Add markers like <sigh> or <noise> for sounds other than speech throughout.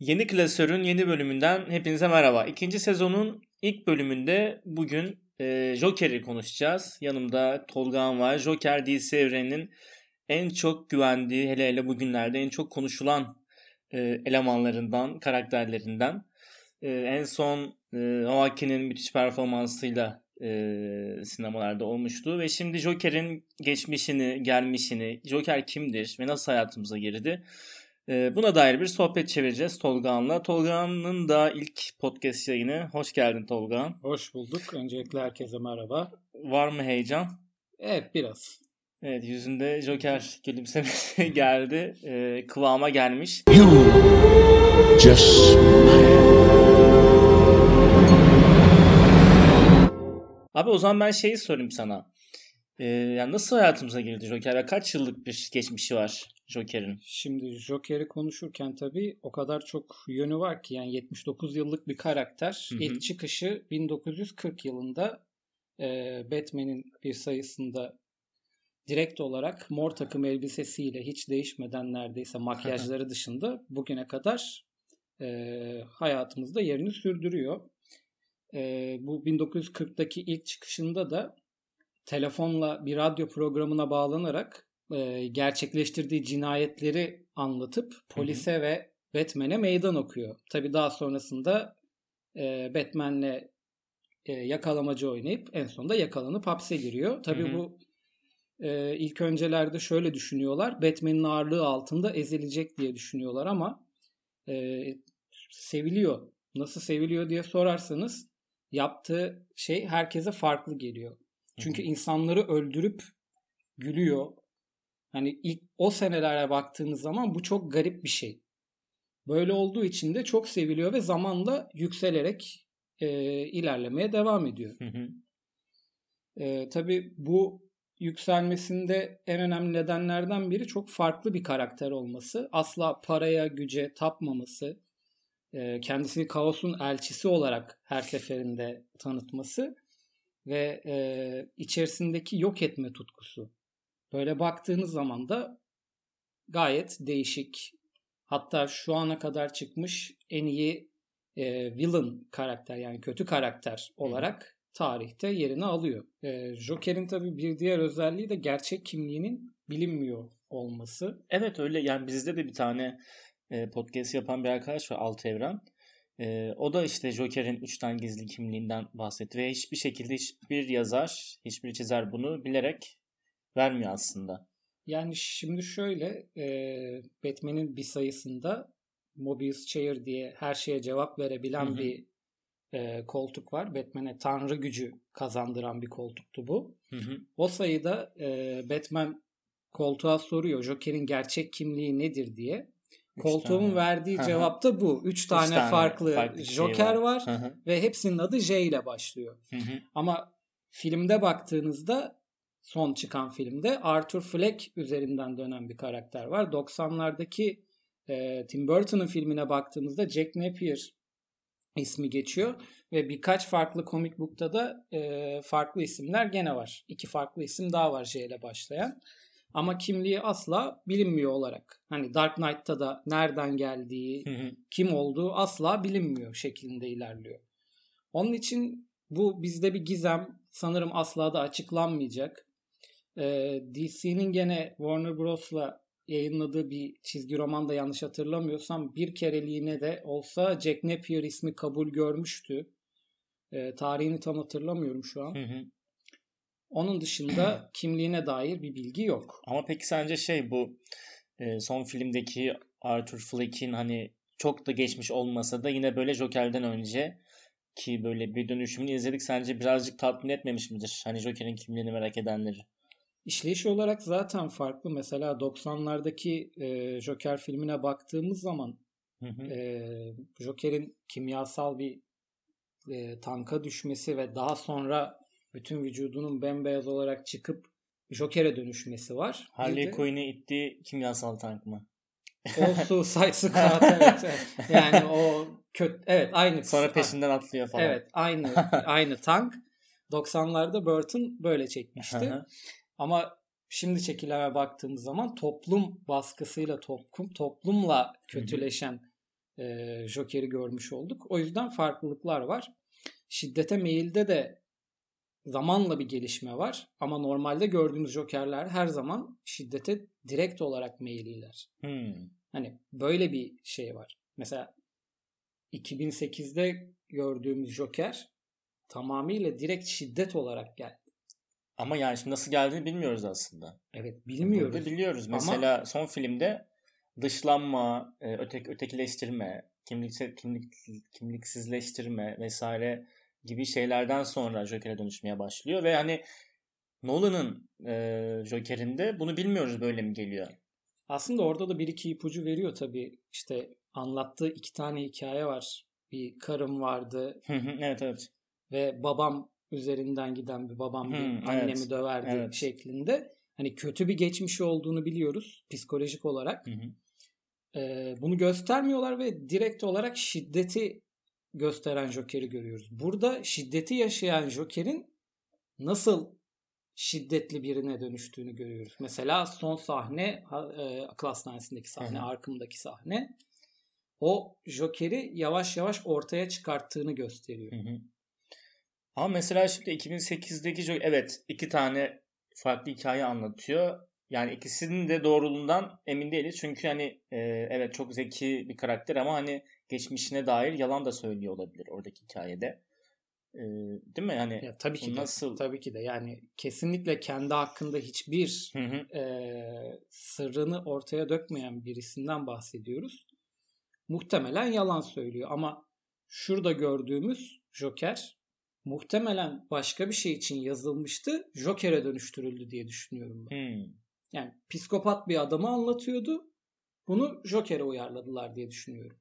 Yeni Klasör'ün yeni bölümünden hepinize merhaba. İkinci sezonun ilk bölümünde bugün e, Joker'i konuşacağız. Yanımda Tolga'm var. Joker DC evreninin en çok güvendiği, hele hele bugünlerde en çok konuşulan e, elemanlarından, karakterlerinden. E, en son e, Joaquin'in müthiş performansıyla e, sinemalarda olmuştu ve şimdi Joker'in geçmişini, gelmişini, Joker kimdir ve nasıl hayatımıza girdi buna dair bir sohbet çevireceğiz Tolga'nla. Tolga'nın da ilk podcast yayını. Hoş geldin Tolga. Hoş bulduk. Öncelikle herkese merhaba. Var mı heyecan? Evet biraz. Evet yüzünde Joker gülümsemesi <laughs> geldi. Ee, kıvama gelmiş. You just <laughs> Abi o zaman ben şeyi sorayım sana. Ee, yani nasıl hayatımıza girdi Joker kaç yıllık bir geçmişi var Joker'in? Şimdi Joker'i konuşurken tabii o kadar çok yönü var ki yani 79 yıllık bir karakter. Hı hı. İlk çıkışı 1940 yılında e, Batman'in bir sayısında direkt olarak mor takım elbisesiyle hiç değişmeden neredeyse makyajları <laughs> dışında bugüne kadar e, hayatımızda yerini sürdürüyor. E, bu 1940'daki ilk çıkışında da telefonla bir radyo programına bağlanarak e, gerçekleştirdiği cinayetleri anlatıp polise ve Batman'e meydan okuyor. Tabi daha sonrasında e, Batman'le e, yakalamacı oynayıp en sonunda yakalanıp hapse giriyor. Tabi bu e, ilk öncelerde şöyle düşünüyorlar. Batman'in ağırlığı altında ezilecek diye düşünüyorlar ama e, seviliyor. Nasıl seviliyor diye sorarsanız yaptığı şey herkese farklı geliyor. Çünkü insanları öldürüp gülüyor. Hani ilk o senelere baktığınız zaman bu çok garip bir şey. Böyle olduğu için de çok seviliyor ve zamanla yükselerek e, ilerlemeye devam ediyor. Hı hı. E, tabii bu yükselmesinde en önemli nedenlerden biri çok farklı bir karakter olması. Asla paraya, güce tapmaması, e, kendisini kaosun elçisi olarak her seferinde tanıtması ve e, içerisindeki yok etme tutkusu. Böyle baktığınız zaman da gayet değişik. Hatta şu ana kadar çıkmış en iyi e, villain karakter yani kötü karakter olarak tarihte yerini alıyor. E, Joker'in tabii bir diğer özelliği de gerçek kimliğinin bilinmiyor olması. Evet öyle yani bizde de bir tane e, podcast yapan bir arkadaş var Alt Evren. E, o da işte Joker'in 3 tane gizli kimliğinden bahsetti ve hiçbir şekilde hiçbir yazar, hiçbir çizer bunu bilerek vermiyor aslında. Yani şimdi şöyle e, Batman'in bir sayısında Mobius Chair diye her şeye cevap verebilen Hı hı. bir e, koltuk var. Batman'e tanrı gücü kazandıran bir koltuktu bu. Hı hı. O sayıda e, Batman koltuğa soruyor Joker'in gerçek kimliği nedir diye. Üç Koltuğun tane. verdiği Hı hı. cevap da bu. Üç tane, tane farklı, farklı şey Joker var. var, ve hepsinin adı J ile başlıyor. Hı hı. Ama filmde baktığınızda son çıkan filmde Arthur Fleck üzerinden dönen bir karakter var. 90'lardaki e, Tim Burton'ın filmine baktığımızda Jack Napier ismi geçiyor ve birkaç farklı comic book'ta da e, farklı isimler gene var. İki farklı isim daha var J ile başlayan. Ama kimliği asla bilinmiyor olarak. Hani Dark Knight'ta da nereden geldiği, Hı hı. kim olduğu asla bilinmiyor şeklinde ilerliyor. Onun için bu bizde bir gizem sanırım asla da açıklanmayacak. Ee, DC'nin gene Warner Bros'la yayınladığı bir çizgi roman da yanlış hatırlamıyorsam bir kereliğine de olsa Jack Napier ismi kabul görmüştü. Ee, tarihini tam hatırlamıyorum şu an. Hı hı. Onun dışında <clears throat> kimliğine dair bir bilgi yok. Ama peki sence şey bu e, son filmdeki Arthur Fleck'in hani çok da geçmiş olmasa da yine böyle Joker'den önce ki böyle bir dönüşümünü izledik sence birazcık tatmin etmemiş midir? Hani Joker'in kimliğini merak edenleri. İşleyiş olarak zaten farklı. Mesela 90'lardaki e, Joker filmine baktığımız zaman Hı hı. e, Joker'in kimyasal bir e, tanka düşmesi ve daha sonra bütün vücudunun bembeyaz olarak çıkıp Joker'e dönüşmesi var. Harley Quinn'i ittiği kimyasal tank mı? o <laughs> Suicide Squad evet, evet. Yani o kötü evet aynı. Sonra peşinden atlıyor falan. Evet aynı aynı tank. 90'larda Burton böyle çekmişti. Ama şimdi çekileme baktığımız zaman toplum baskısıyla toplum toplumla kötüleşen e, Joker'i görmüş olduk. O yüzden farklılıklar var. Şiddete meyilde de zamanla bir gelişme var. Ama normalde gördüğümüz Joker'ler her zaman şiddete direkt olarak meyilliler. Hmm. Hani böyle bir şey var. Mesela 2008'de gördüğümüz Joker tamamıyla direkt şiddet olarak geldi. Ama yani şimdi nasıl geldiğini bilmiyoruz aslında. Evet bilmiyoruz. Burada biliyoruz. Ama- Mesela son filmde dışlanma, e, ötek ötekileştirme, kimlik kimlik kimliksizleştirme vesaire gibi şeylerden sonra Joker'e dönüşmeye başlıyor ve hani Nolan'ın e, Joker'inde bunu bilmiyoruz böyle mi geliyor? Aslında orada da bir iki ipucu veriyor tabii. İşte anlattığı iki tane hikaye var. Bir karım vardı evet evet. ve babam üzerinden giden bir babam bir Hmm, annemi evet. döverdi Evet. şeklinde. Hani kötü bir geçmişi olduğunu biliyoruz psikolojik olarak. Hı hı. Ee, bunu göstermiyorlar ve direkt olarak şiddeti gösteren Joker'i görüyoruz. Burada şiddeti yaşayan Joker'in nasıl şiddetli birine dönüştüğünü görüyoruz. Mesela son sahne e, akıl hastanesindeki sahne, Hı hı. Arkham'daki sahne. O Joker'i yavaş yavaş ortaya çıkarttığını gösteriyor. Hı hı. Ama mesela şimdi 2008'deki Joker evet iki tane farklı hikaye anlatıyor. Yani ikisinin de doğruluğundan emin değiliz. Çünkü hani e, evet çok zeki bir karakter ama hani geçmişine dair yalan da söylüyor olabilir oradaki hikayede. E, değil mi? Hani Ya tabii ki bu de, nasıl? tabii ki de yani kesinlikle kendi hakkında hiçbir Hı hı. e, sırrını ortaya dökmeyen birisinden bahsediyoruz. Muhtemelen yalan söylüyor ama şurada gördüğümüz Joker muhtemelen başka bir şey için yazılmıştı. Joker'e dönüştürüldü diye düşünüyorum ben. Hmm. Yani psikopat bir adamı anlatıyordu. Bunu Joker'e uyarladılar diye düşünüyorum.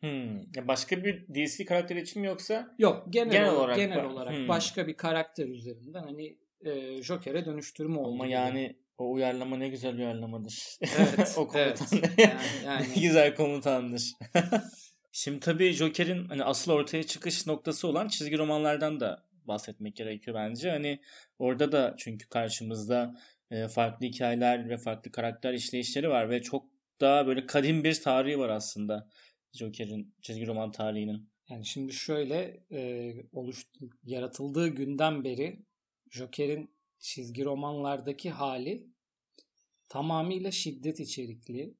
Hmm. Ya başka bir DC karakteri için mi yoksa? Yok genel, Genel olarak, genel olarak Hmm. başka bir karakter üzerinden hani e, Joker'e dönüştürme oldu. Ama gibi. yani o uyarlama ne güzel uyarlamadır. Evet, <laughs> o evet. komutan. Yani- yani. ne <laughs> güzel komutandır. <laughs> Şimdi tabii Joker'in hani asıl ortaya çıkış noktası olan çizgi romanlardan da bahsetmek gerekiyor bence. Hani orada da çünkü karşımızda e, farklı hikayeler ve farklı karakter işleyişleri var ve çok daha böyle kadim bir tarihi var aslında Joker'in çizgi roman tarihinin. Yani şimdi şöyle e, oluş yaratıldığı günden beri Joker'in çizgi romanlardaki hali tamamıyla şiddet içerikli,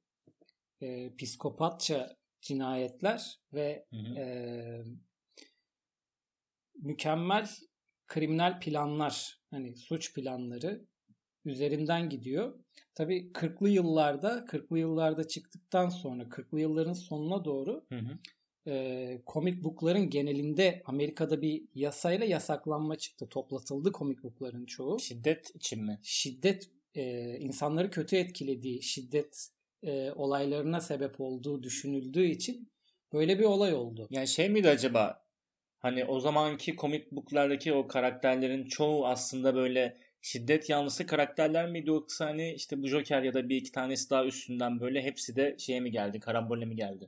e, psikopatça cinayetler ve Hı hı. e, mükemmel kriminal planlar, hani suç planları üzerinden gidiyor. Tabii 40'lı yıllarda, 40'lı yıllarda çıktıktan sonra 40'lı yılların sonuna doğru Hı hı. e, komik bookların genelinde Amerika'da bir yasayla yasaklanma çıktı. Toplatıldı komik bookların çoğu. Şiddet için mi? Şiddet e, insanları kötü etkilediği, şiddet e, olaylarına sebep olduğu düşünüldüğü için böyle bir olay oldu. Yani şey miydi acaba? Hani o zamanki comic book'lardaki o karakterlerin çoğu aslında böyle şiddet yanlısı karakterler miydi yoksa hani işte bu Joker ya da bir iki tanesi daha üstünden böyle hepsi de şeye mi geldi? Karambole mi geldi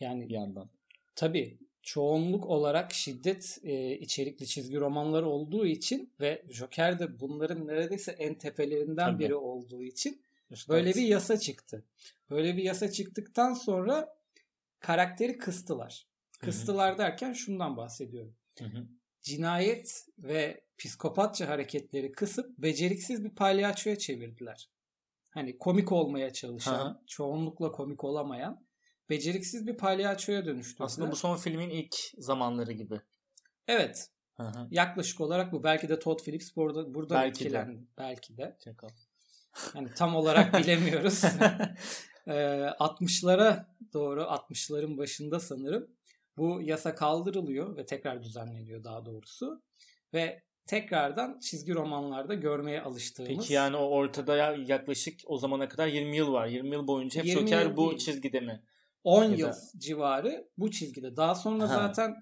Yani bir yandan? tabii çoğunluk olarak şiddet e, içerikli çizgi romanlar olduğu için ve Joker de bunların neredeyse en tepelerinden Tabii. biri olduğu için Üstad. Böyle bir yasa çıktı. Böyle bir yasa çıktıktan sonra karakteri kıstılar. Kıstılar derken şundan bahsediyorum. Hı hı. Cinayet ve psikopatça hareketleri kısıp beceriksiz bir palyaçoya çevirdiler. Hani komik olmaya çalışan, Ha. çoğunlukla komik olamayan, beceriksiz bir palyaçoya dönüştürdüler. Aslında bu son filmin ilk zamanları gibi. Evet, Hı hı. yaklaşık olarak bu. Belki de Todd Phillips burada burada Belki de. etkilendi. Belki de. Çakal. Yani tam olarak bilemiyoruz. <laughs> Ee, 60'lara doğru 60'ların başında sanırım bu yasa kaldırılıyor ve tekrar düzenleniyor daha doğrusu. Ve tekrardan çizgi romanlarda görmeye alıştığımız Peki yani o ortada ya- yaklaşık o zamana kadar 20 yıl var. 20 yıl boyunca hep 20 Joker yıl bu değil. çizgide mi? 10 Ya da- yıl civarı bu çizgide. Daha sonra Ha. zaten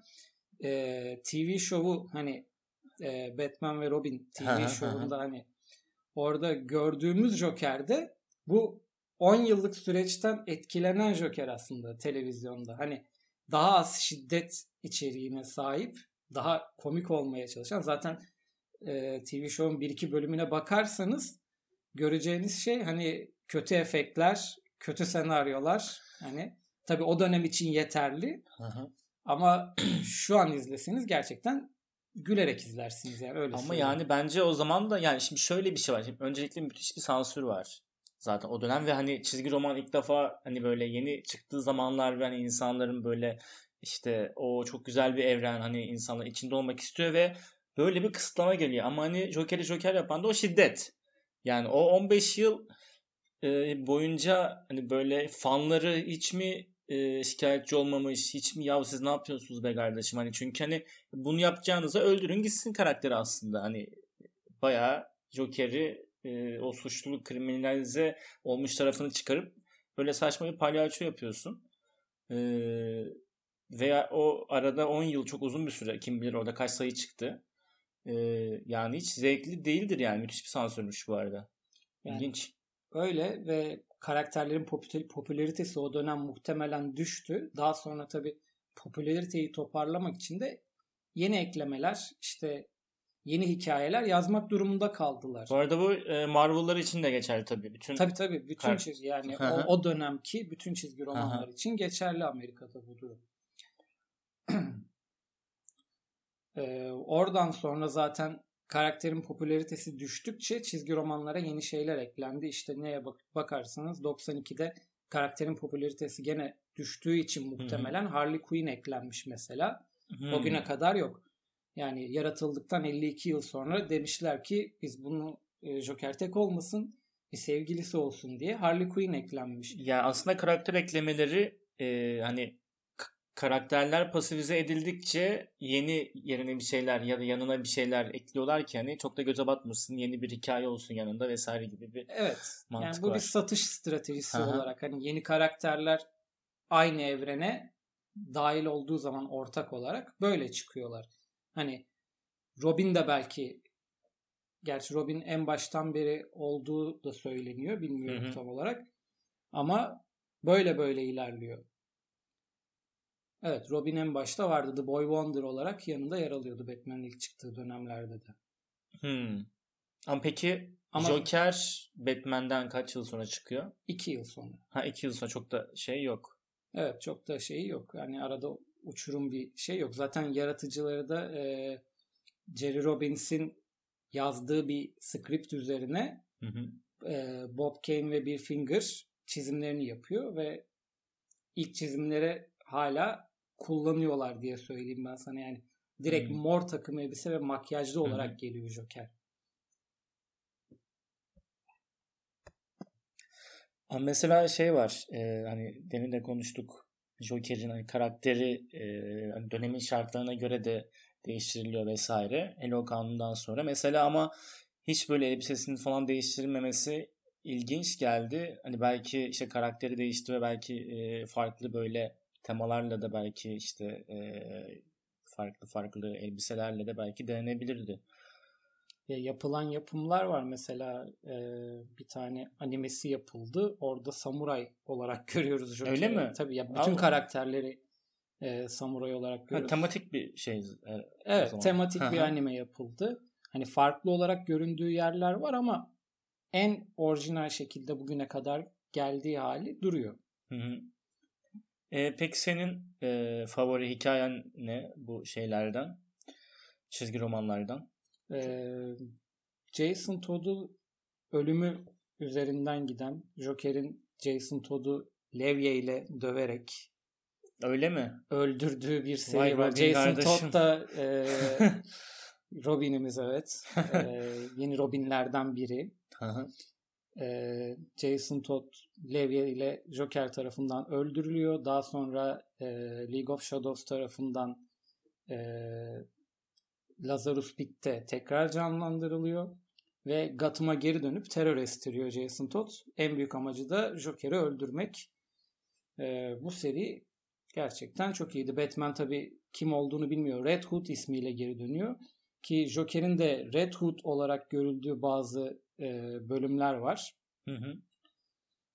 e, TV şovu hani e, Batman ve Robin TV Ha, ha, şovunda hani orada gördüğümüz Joker'de bu 10 yıllık süreçten etkilenen Joker aslında televizyonda. Hani daha az şiddet içeriğine sahip, daha komik olmaya çalışan zaten e, TV şovun bir iki bölümüne bakarsanız göreceğiniz şey hani kötü efektler, kötü senaryolar hani tabii o dönem için yeterli. Hı hı. Ama <clears throat> şu an izleseniz gerçekten gülerek izlersiniz yani öyle Ama söyleyeyim. yani bence o zaman da yani şimdi şöyle bir şey var. Şimdi öncelikle müthiş bir sansür var. Zaten o dönem ve hani çizgi roman ilk defa hani böyle yeni çıktığı zamanlar ve hani insanların böyle işte o çok güzel bir evren hani insanlar içinde olmak istiyor ve böyle bir kısıtlama geliyor. Ama hani Joker'i Joker yapan da o şiddet. Yani o 15 yıl e, boyunca hani böyle fanları hiç mi e, şikayetçi olmamış, hiç mi ya siz ne yapıyorsunuz be kardeşim hani çünkü hani bunu yapacağınıza öldürün gitsin karakteri aslında hani bayağı Joker'i e, o suçluluk kriminalize olmuş tarafını çıkarıp böyle saçma bir palyaço yapıyorsun. E, veya o arada 10 yıl çok uzun bir süre kim bilir orada kaç sayı çıktı. E, yani hiç zevkli değildir yani müthiş bir sansürmüş bu arada. Yani İlginç. Öyle ve karakterlerin popülaritesi o dönem muhtemelen düştü. Daha sonra tabii popülariteyi toparlamak için de yeni eklemeler, işte yeni hikayeler yazmak durumunda kaldılar. Bu arada bu e, Marvel'lar için de geçerli tabii. Bütün Tabii tabii bütün Kar- çizgi yani o, o dönemki bütün çizgi romanlar için geçerli Amerika'da bu durum. Ee, <clears throat> oradan sonra zaten karakterin popülaritesi düştükçe çizgi romanlara yeni şeyler eklendi. İşte neye bak bakarsanız 92'de karakterin popülaritesi gene düştüğü için muhtemelen Harley Quinn eklenmiş mesela. Hmm. O güne kadar yok. Yani yaratıldıktan 52 yıl sonra demişler ki biz bunu e, Joker tek olmasın bir sevgilisi olsun diye Harley Quinn eklenmiş. Ya aslında karakter eklemeleri e, hani karakterler pasifize edildikçe yeni yerine bir şeyler ya da yanına bir şeyler ekliyorlar ki hani çok da göze batmasın yeni bir hikaye olsun yanında vesaire gibi bir Evet. mantık yani bu var. bir satış stratejisi Aha. olarak hani yeni karakterler aynı evrene dahil olduğu zaman ortak olarak böyle çıkıyorlar. Hani Robin de belki gerçi Robin en baştan beri olduğu da söyleniyor. Bilmiyorum Hı hı. tam olarak. Ama böyle böyle ilerliyor. Evet Robin en başta vardı. The Boy Wonder olarak yanında yer alıyordu Batman'in ilk çıktığı dönemlerde de. Hmm. Ama peki Ama- Joker Batman'den kaç yıl sonra çıkıyor? iki yıl sonra. Ha iki yıl sonra çok da şey yok. Evet çok da şey yok. Yani arada uçurum bir şey yok. Zaten yaratıcıları da e, Jerry Robbins'in yazdığı bir script üzerine Hı hı. e, Bob Kane ve Bill Finger çizimlerini yapıyor ve ilk çizimlere hala kullanıyorlar diye söyleyeyim ben sana. Yani direkt Hmm. mor takım elbise ve makyajlı olarak hı. geliyor Joker. Mesela şey var e, hani demin de konuştuk Joker'in hani karakteri e, hani dönemin şartlarına göre de değiştiriliyor vesaire Elo Kanun'dan sonra. Mesela ama hiç böyle elbisesini falan değiştirmemesi ilginç geldi. Hani belki işte karakteri değişti ve belki e, farklı böyle temalarla da belki işte e, farklı farklı elbiselerle de belki denenebilirdi. Ya yapılan yapımlar var mesela e, bir tane animesi yapıldı. Orada samuray olarak <laughs> görüyoruz Joker'i. Öyle mi? Tabii ya bütün Allah. karakterleri e, samuray olarak Ha, görüyoruz. tematik bir şey. e, Evet, tematik bir anime yapıldı. Hani farklı olarak göründüğü yerler var ama en orijinal şekilde bugüne kadar geldiği hali duruyor. Hı hı. E, peki senin e, favori hikayen ne bu şeylerden? Çizgi romanlardan. Ee, Jason Todd'u ölümü üzerinden giden Joker'in Jason Todd'u levye ile döverek Öyle mi? öldürdüğü bir seri Vay var. Robin Jason kardeşim. Todd da e, <laughs> Robin'imiz evet. <laughs> E, yeni Robin'lerden biri. Hı hı. E, Jason Todd levye ile Joker tarafından öldürülüyor. Daha sonra e, League of Shadows tarafından e, Lazarus Pit'te tekrar canlandırılıyor. Ve Gotham'a geri dönüp terör estiriyor Jason Todd. En büyük amacı da Joker'i öldürmek. E, bu seri gerçekten çok iyiydi. Batman tabii kim olduğunu bilmiyor. Red Hood ismiyle geri dönüyor. Ki Joker'in de Red Hood olarak görüldüğü bazı e, bölümler var. Hı hı.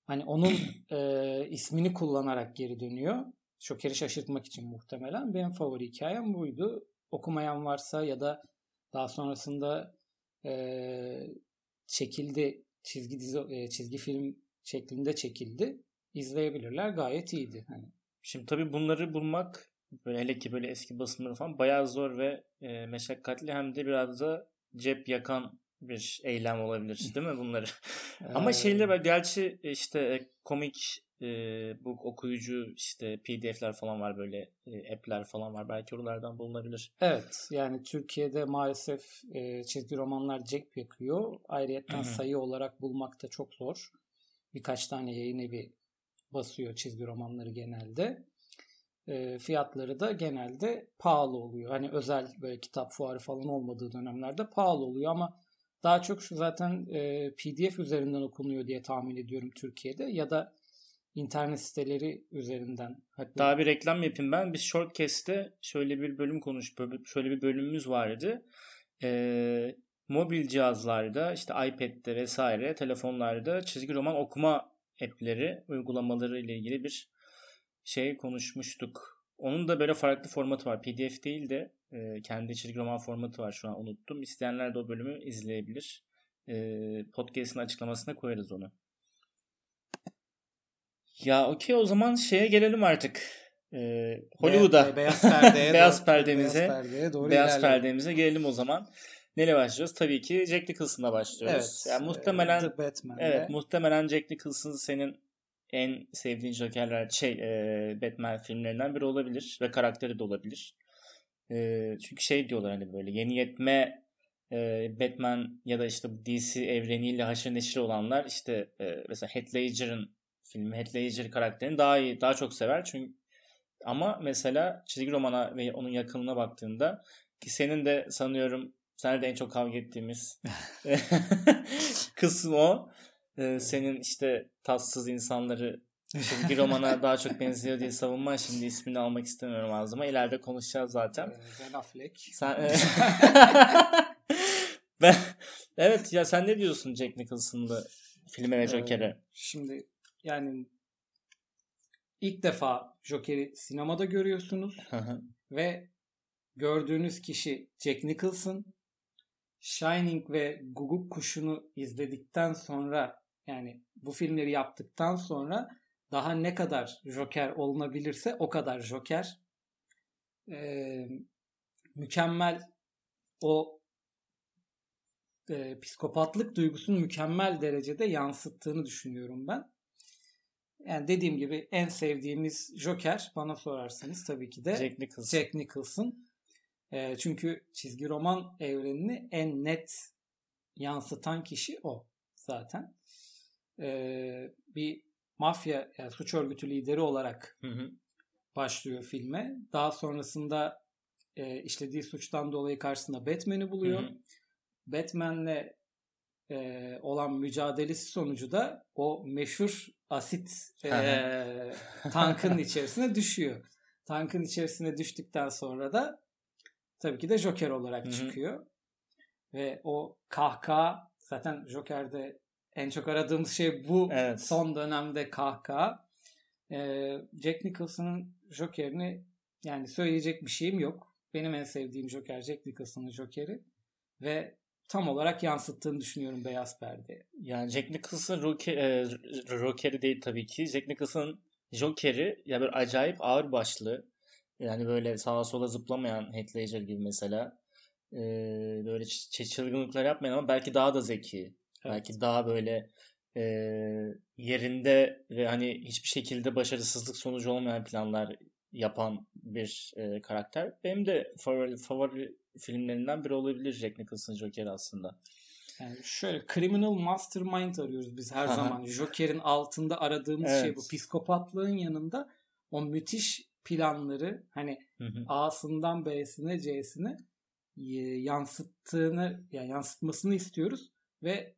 Hani onun e, ismini kullanarak geri dönüyor. Joker'i şaşırtmak için muhtemelen. Benim favori hikayem buydu. Okumayan varsa ya da daha sonrasında e, çekildi çizgi dizi e, çizgi film şeklinde çekildi. İzleyebilirler. Gayet iyiydi. Hani Şimdi tabii bunları bulmak böyle hele ki böyle eski basımları falan bayağı zor ve e, meşakkatli hem de biraz da cep yakan bir eylem olabilir değil mi bunları? <laughs> Ama şeyler var gerçi işte e, komik e, bu okuyucu işte PDF'ler falan var böyle e, app'ler falan var belki oralardan bulunabilir. Evet yani Türkiye'de maalesef e, çizgi romanlar cep yakıyor. Ayrıyeten sayı olarak bulmak da çok zor. Birkaç tane yayın evi basıyor çizgi romanları genelde. E, fiyatları da genelde pahalı oluyor. Hani özel böyle kitap fuarı falan olmadığı dönemlerde pahalı oluyor ama daha çok şu zaten e, PDF üzerinden okunuyor diye tahmin ediyorum Türkiye'de ya da internet siteleri üzerinden. Hatta bir reklam yapayım ben. Biz Shortcast'te şöyle bir bölüm konuş, şöyle bir bölümümüz vardı. Ee, mobil cihazlarda işte iPad'de vesaire telefonlarda çizgi roman okuma app'leri, uygulamaları ile ilgili bir şey konuşmuştuk. Onun da böyle farklı formatı var. PDF değil de e, kendi çizgi roman formatı var şu an unuttum. İsteyenler de o bölümü izleyebilir. E, podcast'ın açıklamasına koyarız onu. Ya okey o zaman şeye gelelim artık. Ee, Hollywood'a. Be- beyaz perdeye <laughs> beyaz perdemize. beyaz perdeye doğru beyaz ilerleyelim. perdemize gelelim o zaman. Neyle başlıyoruz? Tabii ki Jack Nicholson'la başlıyoruz. Evet. Yani muhtemelen The Batman'de. evet muhtemelen Jack Nicholson senin en sevdiğin Joker'ler şey e, Batman filmlerinden biri olabilir ve karakteri de olabilir. E, çünkü şey diyorlar hani böyle yeni yetme e, Batman ya da işte DC evreniyle haşır neşir olanlar işte e, mesela Heath Ledger'ın filmi Heath Ledger karakterini daha iyi daha çok sever çünkü ama mesela çizgi romana ve onun yakınına baktığında ki senin de sanıyorum sen de en çok kavga ettiğimiz <laughs> <laughs> kısım o. Ee, senin işte tatsız insanları <laughs> çizgi romana daha çok benziyor diye savunma şimdi ismini almak istemiyorum ağzıma. İleride konuşacağız zaten. Ee, Ben Affleck. Sen <laughs> <laughs> ben evet ya sen ne diyorsun Jack Nicholson'lı filme ve Joker'e? Şimdi yani ilk defa Joker'i sinemada görüyorsunuz ve gördüğünüz kişi Jack Nicholson. Shining ve Guguk Kuşu'nu izledikten sonra yani bu filmleri yaptıktan sonra daha ne kadar Joker olunabilirse o kadar Joker. Ee, mükemmel o e, psikopatlık duygusunu mükemmel derecede yansıttığını düşünüyorum ben. Yani dediğim gibi en sevdiğimiz Joker bana sorarsanız tabii ki de Jack Nicholson. Jack Nicholson. E, çünkü çizgi roman evrenini en net yansıtan kişi o zaten. E, bir mafya yani suç örgütü lideri olarak Hı hı. başlıyor filme. Daha sonrasında e, işlediği suçtan dolayı karşısında Batman'i buluyor. Hı hı. Batman'le e, olan mücadelesi sonucu da o meşhur asit e, tankın <laughs> içerisine düşüyor. Tankın içerisine düştükten sonra da tabii ki de Joker olarak Hı hı. çıkıyor. Ve o kahkaha zaten Joker'de en çok aradığımız şey bu Evet. son dönemde kahkaha. E, Jack Nicholson'ın Joker'ini yani söyleyecek bir şeyim yok. Benim en sevdiğim Joker Jack Nicholson'ın Joker'i ve tam olarak yansıttığını düşünüyorum Beyaz Perde. Yani Jack Nicholson Roker, e, Joker'i değil tabii ki. Jack Nicholson Joker'i ya böyle acayip ağır başlı. Yani böyle sağa sola zıplamayan Heath Ledger gibi mesela. Ee, böyle çılgınlıklar yapmayan ama belki daha da zeki. Belki daha böyle e, yerinde ve hani hiçbir şekilde başarısızlık sonucu olmayan planlar yapan bir e, karakter. Benim de favori, favori filmlerinden biri olabilir Jack Nicholson Joker aslında. Yani şöyle criminal mastermind arıyoruz biz her zaman. Joker'in altında aradığımız şey Evet. bu. Psikopatlığın yanında o müthiş planları hani Hı hı. A'sından B'sine C'sine yansıttığını yani yansıtmasını istiyoruz ve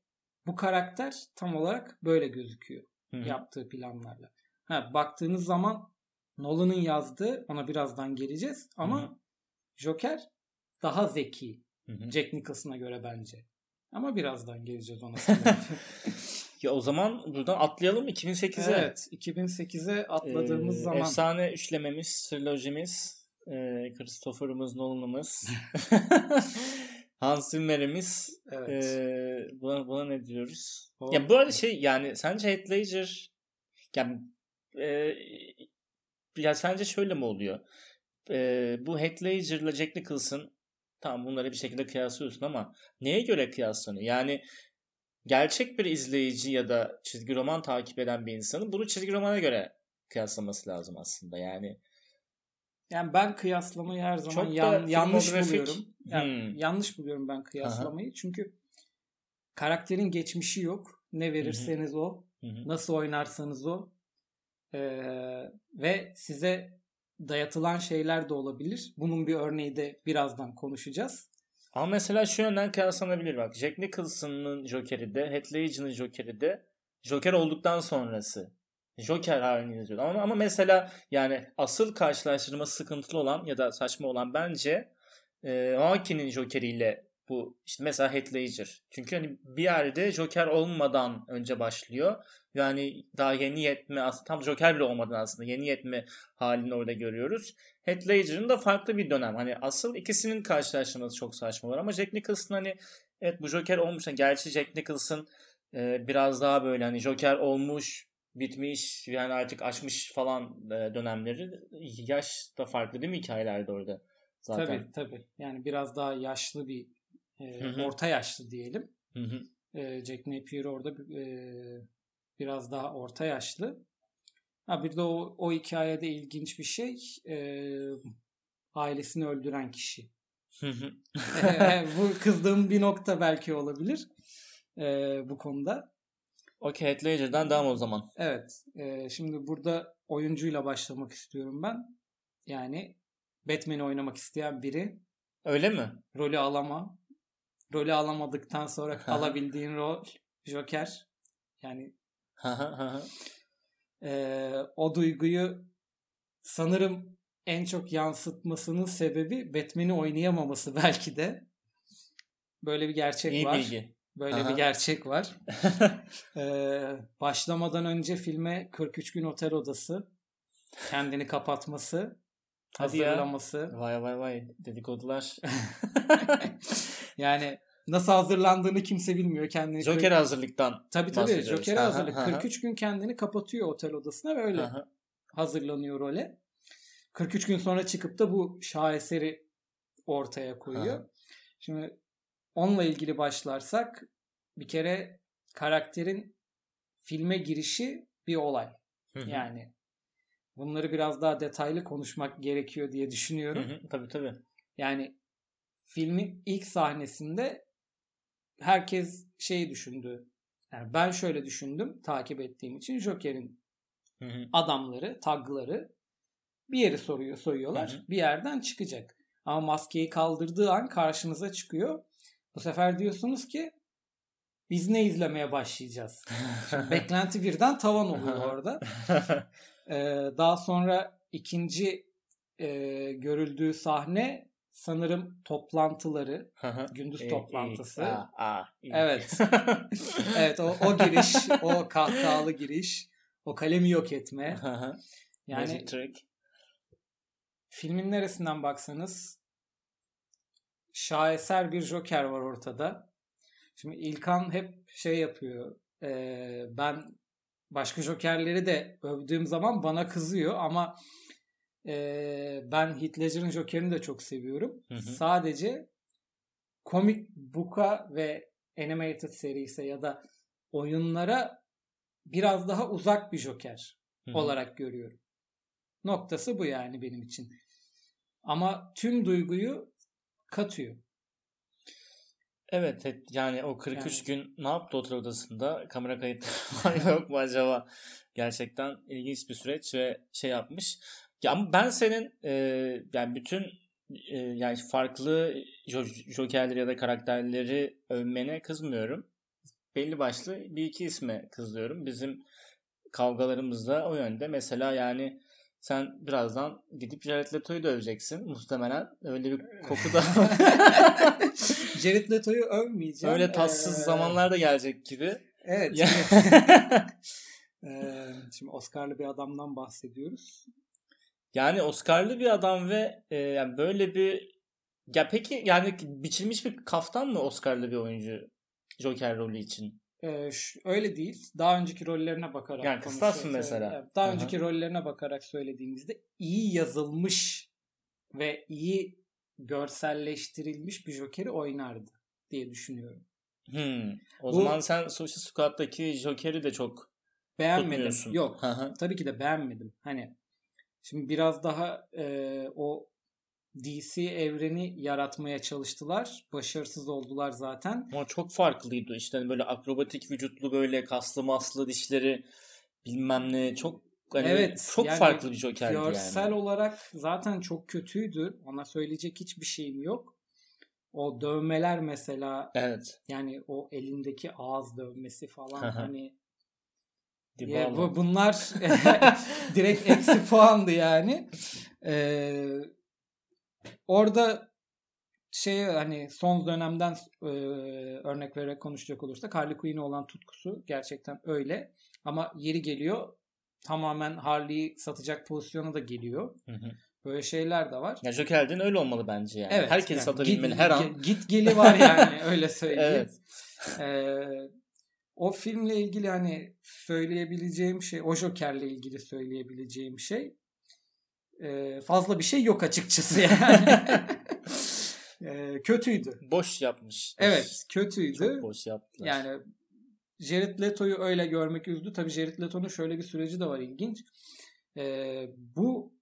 bu karakter tam olarak böyle gözüküyor Hı hı. yaptığı planlarla. Ha, baktığınız zaman Nolan'ın yazdığı ona birazdan geleceğiz ama Hı hı. Joker daha zeki Hı hı. Jack Nicholson'a göre bence. Ama birazdan geleceğiz ona. <laughs> Ya o zaman buradan atlayalım 2008'e. evet, 2008'e atladığımız Ee, zaman Efsane üçlememiz, trilojimiz, e, Christopher'ımız, Nolan'ımız, <laughs> Hans Zimmer'imiz. evet. e, buna, buna ne diyoruz? O- Ya bu arada şey yani sence Heath Ledger yani e, ya sence şöyle mi oluyor? Ee, bu Heath Ledger'la Jack Nicholson tamam bunları bir şekilde kıyaslıyorsun ama neye göre kıyaslanıyor? Yani gerçek bir izleyici ya da çizgi roman takip eden bir insanın bunu çizgi romana göre kıyaslaması lazım aslında. Yani Yani ben kıyaslamayı her zaman Çok yan- yanlış buluyorum. Yani Hmm. yanlış buluyorum ben kıyaslamayı. Çünkü karakterin geçmişi yok. Ne verirseniz o, Hı hı. nasıl oynarsanız o. Ee, ve size dayatılan şeyler de olabilir. Bunun bir örneği de birazdan konuşacağız. Ama mesela şu yönden kıyaslanabilir bak. Jack Nicholson'ın Joker'i de, Heath Ledger'ın Joker'i de Joker olduktan sonrası. Joker halini yazıyor. Ama, ama mesela yani asıl karşılaştırması sıkıntılı olan ya da saçma olan bence e, Joaquin'in Joker'iyle bu işte mesela Heath Ledger. Çünkü hani bir yerde Joker olmadan önce başlıyor. Yani daha yeni yetme aslında tam Joker bile olmadan aslında yeni yetme halini orada görüyoruz. Heath Ledger'ın da farklı bir dönem. Hani asıl ikisinin karşılaştırması çok saçma olur ama Jack Nicholson hani evet bu Joker olmuş. Yani gerçi Jack Nicholson e, biraz daha böyle hani Joker olmuş, bitmiş yani artık aşmış falan e, dönemleri. Yaş da farklı değil mi hikayelerde orada zaten? Tabii tabii. Yani biraz daha yaşlı bir e, Hı hı. orta yaşlı diyelim. Hı. E, Jack Napier orada e, biraz daha orta yaşlı. Ha bir de o, o hikayede ilginç bir şey e, ailesini öldüren kişi. Hı. E, bu kızdığım bir nokta belki olabilir e, bu konuda. Okey Heath Ledger'dan devam o zaman. Evet. e, şimdi burada oyuncuyla başlamak istiyorum ben. Yani Batman'i oynamak isteyen biri Öyle mi? rolü alama. Rolü alamadıktan sonra alabildiğin rol Joker. Yani e, o duyguyu sanırım en çok yansıtmasının sebebi Batman'i oynayamaması belki de. Böyle bir gerçek İyi var. bilgi. Böyle Aha. bir gerçek var. <laughs> Ee, başlamadan önce filme 43 gün otel odası kendini kapatması, Hadi ya. hazırlaması. Vay vay vay dedikodular. <laughs> yani nasıl hazırlandığını kimse bilmiyor kendini. Joker hazırlıktan. Tabii tabii Aha, hazırlık. aha. 43 gün kendini kapatıyor otel odasına ve öyle hı. hazırlanıyor role. 43 gün sonra çıkıp da bu şaheseri ortaya koyuyor. Aha. Şimdi onunla ilgili başlarsak bir kere karakterin filme girişi bir olay. Yani bunları biraz daha detaylı konuşmak gerekiyor diye düşünüyorum. hı. Tabii tabii. Yani filmin ilk sahnesinde herkes şey düşündü. Yani ben şöyle düşündüm takip ettiğim için Joker'in adamları, tagları bir yeri soruyor, soyuyorlar. Bir yerden çıkacak. Ama maskeyi kaldırdığı an karşınıza çıkıyor. Bu sefer diyorsunuz ki biz ne izlemeye başlayacağız? <laughs> Beklenti birden tavan oluyor <laughs> orada. Ee, daha sonra ikinci e, görüldüğü sahne sanırım toplantıları, gündüz iyi. toplantısı. Evet. <laughs> Evet o, o giriş, o kahkahalı giriş, o kalemi yok etme. Yani Magic trick. filmin neresinden baksanız şaheser bir Joker var ortada. Şimdi İlkan hep şey yapıyor. e, ben başka Jokerleri de övdüğüm zaman bana kızıyor ama e, ben Heath Ledger'ın Joker'ini de çok seviyorum. Hı hı. Sadece komik book'a ve animated serisi ya da oyunlara biraz daha uzak bir Joker Hı hı. olarak görüyorum. Noktası bu yani benim için. Ama tüm duyguyu katıyor. Evet et- yani o 43 Yani- gün ne yaptı otel odasında? Kamera kayıtları <laughs> var yok mu acaba? Gerçekten ilginç bir süreç ve şey yapmış. Ya ama ben senin e, yani bütün e, yani farklı jo- jokerleri ya da karakterleri övmene kızmıyorum. Belli başlı bir iki isme kızıyorum. Bizim kavgalarımız da o yönde. Mesela yani sen birazdan gidip Jared Leto'yu da öveceksin muhtemelen. Öyle bir koku da <laughs> Jared Leto'yu övmeyeceğim. Öyle tatsız Ee, zamanlar da gelecek gibi. Evet. <laughs> Ee, şimdi Oscar'lı bir adamdan bahsediyoruz. yani Oscar'lı bir adam ve e, yani böyle bir ya peki yani biçilmiş bir kaftan mı Oscar'lı bir oyuncu Joker rolü için? E, ş- öyle değil. Daha önceki rollerine bakarak Yani kıstas mı konuşuyoruz. mesela? Evet, Daha Aha. önceki rollerine bakarak söylediğimizde iyi yazılmış ve iyi görselleştirilmiş bir Joker'i oynardı diye düşünüyorum. Hmm. O Bu- zaman sen Suicide Squad'daki Joker'i de çok Beğenmedim. Yok. Hı hı. Tabii ki de beğenmedim. Hani şimdi biraz daha e, o DC evreni yaratmaya çalıştılar. Başarısız oldular zaten. Ama çok farklıydı. İşte hani böyle akrobatik vücutlu böyle kaslı maslı dişleri bilmem ne çok hani Evet, çok yani farklı bir Joker'di Görsel yani. olarak zaten çok kötüydü. Ona söyleyecek hiçbir şeyim yok. O dövmeler mesela Evet. yani o elindeki ağız dövmesi falan hani. Ya bu, bunlar <laughs> direkt eksi puandı yani. <laughs> Ee, orada şey hani son dönemden e, örnek vererek konuşacak olursak Harley Quinn'e olan tutkusu gerçekten öyle. Ama yeri geliyor tamamen Harley'i satacak pozisyona da geliyor. Hı hı. Böyle şeyler de var. Ya Joker'den öyle olmalı bence yani. Evet. Herkes yani satabilmeli git- her an. ge- Git geli var yani <laughs> öyle söyleyeyim. Evet. Ee, o filmle ilgili hani söyleyebileceğim şey, o Joker'le ilgili söyleyebileceğim şey e, fazla bir şey yok açıkçası yani. <laughs> E, kötüydü. Boş yapmış. Evet, kötüydü. Çok boş yaptılar. Yani Jared Leto'yu öyle görmek üzdü. Tabii Jared Leto'nun şöyle bir süreci de var ilginç. Ee, bu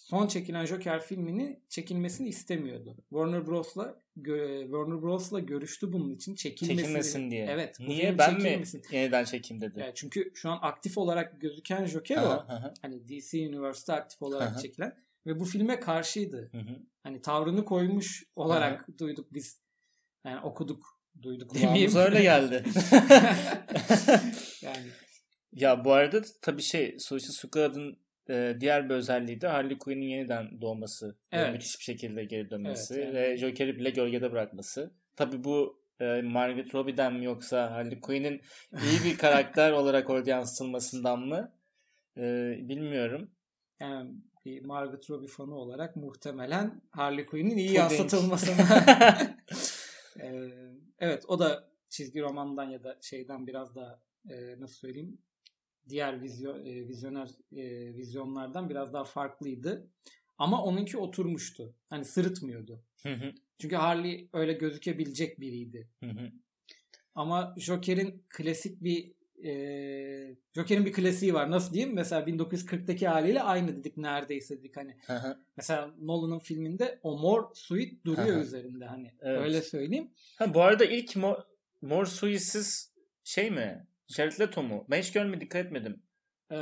son çekilen Joker filmini çekilmesini istemiyordu. Warner Bros'la gö- Warner Bros'la görüştü bunun için çekilmesini. çekilmesin diye. Evet. Niye ben mi çekilmesin. yeniden çekeyim dedi. Yani çünkü şu an aktif olarak gözüken Joker o. Aha, Hani DC Universe'da aktif olarak Aha. çekilen ve bu filme karşıydı. hı hı. Hani tavrını koymuş olarak duyduk biz. Yani okuduk, duyduk demeyeyim. öyle geldi. <laughs> <laughs> yani ya bu arada tabii şey Suicide Squad'ın e, diğer bir özelliği de Harley Quinn'in yeniden doğması. Ve Evet. Müthiş bir şekilde geri dönmesi. Evet, yani. Ve Joker'i bile gölgede bırakması. Tabii bu e, Margaret Robbie'den mi yoksa Harley Quinn'in iyi bir <laughs> karakter olarak orada yansıtılmasından mı? E, bilmiyorum. Yani bir Margot Robbie fanı olarak muhtemelen Harley Quinn'in iyi yansıtılmasına. Ee, <laughs> evet o da çizgi romandan ya da şeyden biraz daha e, nasıl söyleyeyim diğer vizyon, e, vizyoner e, vizyonlardan biraz daha farklıydı. Ama onunki oturmuştu. Hani sırıtmıyordu. Hı hı, Çünkü Harley öyle gözükebilecek biriydi. hı hı. Ama Joker'in klasik bir e, Joker'in bir klasiği var. Nasıl diyeyim? Mesela 1940'taki haliyle aynı dedik neredeyse dedik hani. Hı hı. Mesela Nolan'ın filminde o mor suit duruyor Aha. üzerinde hani. Evet. Öyle söyleyeyim. Ha, bu arada ilk Mor, Mor Suitsiz şey mi? Jared Leto mu? Ben hiç görmedim, dikkat etmedim. Ee, Ee,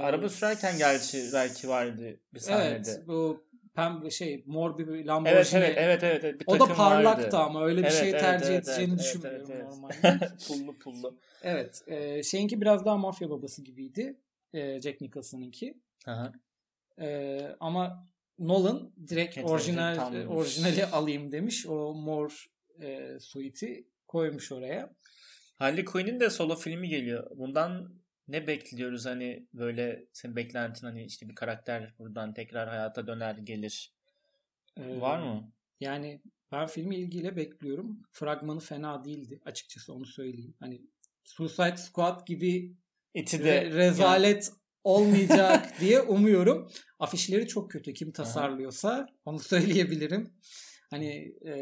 araba sürerken gerçi belki vardı bir sahnede. Evet, bu pembe şey mor bir Lamborghini. Evet evet evet evet. evet. Bir O da parlaktı vardı. ama öyle bir Evet, şey evet, tercih evet, edeceğini evet, düşünmüyorum evet, evet. normalde. <laughs> pullu pullu. evet. E, şeyinki biraz daha mafya babası gibiydi. E, Jack Nicholson'ınki. E, ama Nolan direkt Evet, orijinal tam- orijinali alayım demiş. O mor e, suite'i koymuş oraya. Harley Quinn'in de solo filmi geliyor. Bundan ne bekliyoruz hani böyle senin beklentin hani işte bir karakter buradan tekrar hayata döner gelir. E, Var mı? Yani ben filmi ilgiyle bekliyorum. Fragmanı fena değildi açıkçası onu söyleyeyim. Hani Suicide Squad gibi re- de rezalet olmayacak <laughs> diye umuyorum. Afişleri çok kötü. Kim tasarlıyorsa onu söyleyebilirim. Hani e,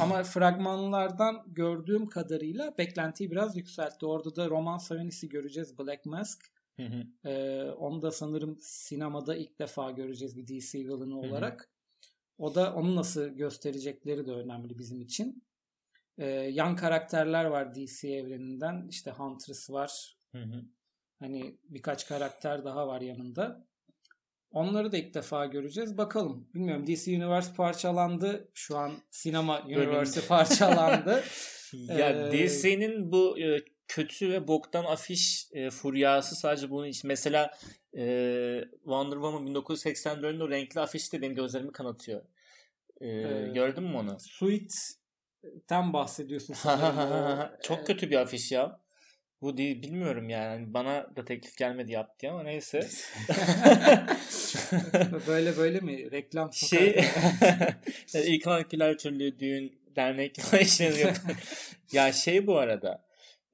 ama fragmanlardan gördüğüm kadarıyla beklentiyi biraz yükseltti. Orada da Roman Savenis'i göreceğiz. Black Mask. Hı hı. E, onu da sanırım sinemada ilk defa göreceğiz bir DC villain'ı hı. olarak. O da onu nasıl gösterecekleri de önemli bizim için. E, yan karakterler var DC evreninden. İşte Huntress var. Hı hı. Hani birkaç karakter daha var yanında. Onları da ilk defa göreceğiz. Bakalım. Bilmiyorum DC Universe parçalandı. Şu an sinema Bölüm. Universe'ı parçalandı. <laughs> Ya Ee, DC'nin bu e, kötü ve boktan afiş e, furyası sadece bunun için. Mesela e, Wonder Woman 1984'ün o renkli afişi de benim gözlerimi kanatıyor. E, Ee, gördün mü onu? Suite'ten bahsediyorsun sanırım. <laughs> Çok kötü bir afiş ya. Bu değil bilmiyorum yani. Hani Bana da teklif gelmedi yap diye ama neyse. <laughs> böyle böyle mi? Reklam şey yani <laughs> İlk Türlüğü düğün dernek <laughs> işleri yap. ya şey bu arada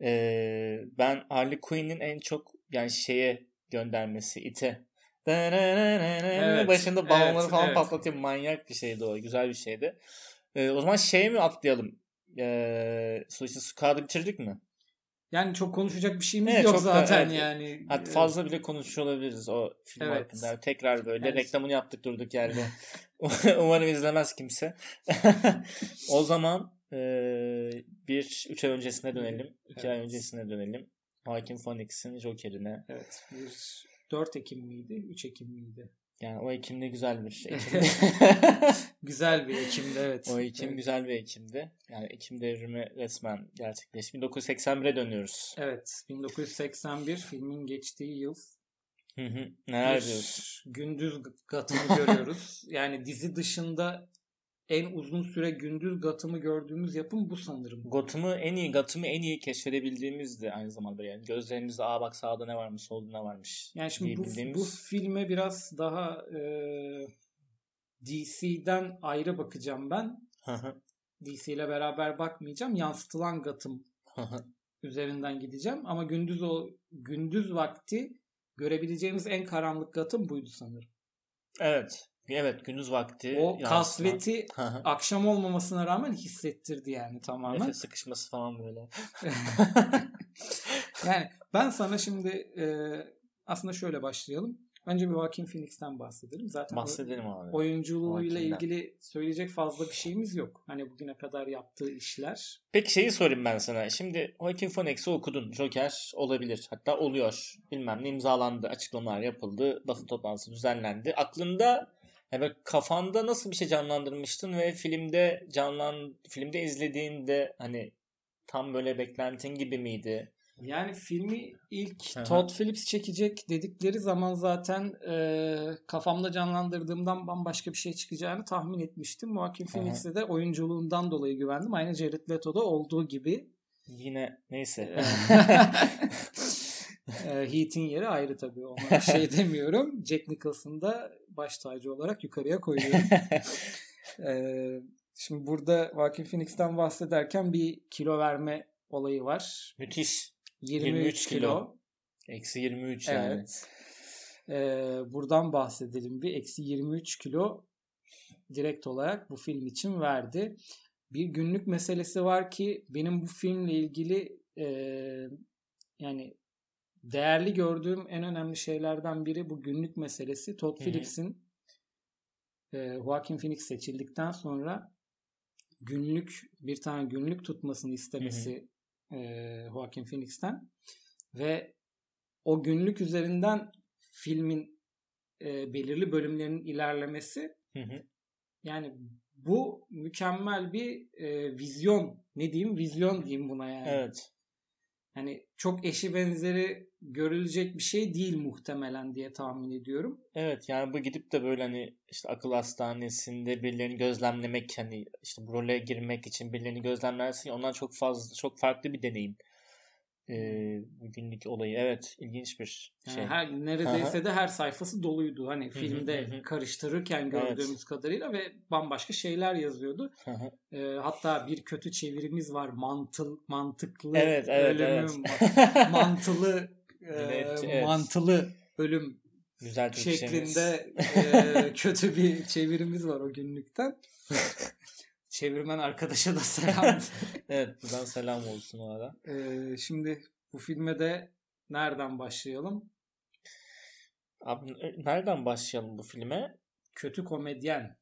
Ee, ben Harley Quinn'in en çok yani şeye göndermesi ite. Evet, Başında balonları evet, falan evet. patlatıyor. Manyak bir şeydi o. Güzel bir şeydi. Ee, o zaman şeye mi atlayalım? Ee, Suicide Squad'ı bitirdik mi? Yani çok konuşacak bir şeyimiz Evet, yok da- zaten evet. yani. Hatta fazla bile konuşuyor olabiliriz o film Evet. hakkında. Tekrar böyle Yani- reklamını yaptık durduk yerde. <laughs> Umarım izlemez kimse. <laughs> o zaman eee, bir üç ay öncesine dönelim. iki ay Evet. öncesine dönelim. Joaquin Phoenix'in Joker'ine. Evet. Bir 4 Ekim miydi? 3 Ekim miydi? Yani o Ekim'de güzel bir <laughs> Ekim'de. Güzel bir Ekim'de evet. o Ekim evet. güzel bir Ekim'di. Yani Ekim devrimi resmen gerçekleşti. 1981'e dönüyoruz. Evet. 1981 filmin geçtiği yıl. Hı hı. Neler bir diyorsun? Gündüz Gotham'ı görüyoruz. <laughs> Yani dizi dışında en uzun süre gündüz Gotham'ı gördüğümüz yapım bu sanırım. Gotham'ı en iyi Gotham'ı en iyi keşfedebildiğimizdi aynı zamanda yani gözlerimizde aa bak sağda ne varmış solda ne varmış Yani şimdi bu, bu filme biraz daha e, DC'den ayrı bakacağım ben. DC ile beraber bakmayacağım. Yansıtılan Gotham üzerinden gideceğim. Ama gündüz o gündüz vakti görebileceğimiz en karanlık Gotham buydu sanırım. evet evet gündüz vakti O yansıtan- kasveti <laughs> akşam olmamasına rağmen hissettirdi yani tamamen. Nefes sıkışması falan böyle <laughs> yani ben sana şimdi e, aslında şöyle başlayalım. Önce bir Joaquin Phoenix'ten bahsedelim. Zaten bahsedelim abi oyunculuğuyla ilgili söyleyecek fazla bir şeyimiz yok. Hani bugüne kadar yaptığı işler. peki şeyi sorayım ben sana şimdi Joaquin Phoenix'i okudun Joker olabilir hatta oluyor bilmem ne imzalandı açıklamalar yapıldı basın toplantısı düzenlendi aklında yani böyle kafanda nasıl bir şey canlandırmıştın ve filmde canlan filmde izlediğinde hani tam böyle beklentin gibi miydi? Yani filmi ilk hı. Todd Phillips çekecek dedikleri zaman zaten e, kafamda canlandırdığımdan bambaşka bir şey çıkacağını tahmin etmiştim. Joaquin. Phoenix'e de oyunculuğundan dolayı güvendim. Aynı Jared Leto'da olduğu gibi. Yine neyse. <laughs> <laughs> E, Heath'in yeri ayrı tabii. Ona bir şey <laughs> demiyorum. Jack Nicholson'ı da baş tacı olarak yukarıya koyuyorum. <laughs> Ee, şimdi burada Joaquin Phoenix'ten bahsederken bir kilo verme olayı var. Müthiş. 23, 23 kilo. kilo. Eksi 23 yani. Evet. Ee, buradan bahsedelim bir. Eksi 23 kilo direkt olarak bu film için verdi. Bir günlük meselesi var ki benim bu filmle ilgili e, yani değerli gördüğüm en önemli şeylerden biri bu günlük meselesi. Todd. Phillips'in e, Joaquin Phoenix seçildikten sonra günlük bir tane günlük tutmasını istemesi e, Joaquin Phoenix'ten ve o günlük üzerinden filmin e, belirli bölümlerinin ilerlemesi Hı hı. yani bu mükemmel bir e, vizyon ne diyeyim vizyon diyeyim buna yani. Evet. Yani çok eşi benzeri görülecek bir şey değil muhtemelen diye tahmin ediyorum. Evet yani bu gidip de böyle hani işte akıl hastanesinde birilerini gözlemlemek hani işte bu role girmek için birilerini gözlemlersin ondan çok fazla çok farklı bir deneyim. Ee, bu günlük olayı evet ilginç bir Yani şey. her neredeyse de her sayfası doluydu. Hani filmde hı hı. karıştırırken gördüğümüz kadarıyla ve bambaşka şeyler yazıyordu. Ee, hatta bir kötü çevirimiz var. Mantıl mantıklı evet evet ölümü, evet. <laughs> ma- mantılı e, Evet, evet. mantılı ölüm Güzel şeklinde e, kötü bir çevirimiz var o günlükten. <laughs> Çevirmen arkadaşa da selam. <laughs> Evet buradan selam olsun o ara. Ee, şimdi bu filme de nereden başlayalım? Abi nereden başlayalım bu filme? Kötü komedyen.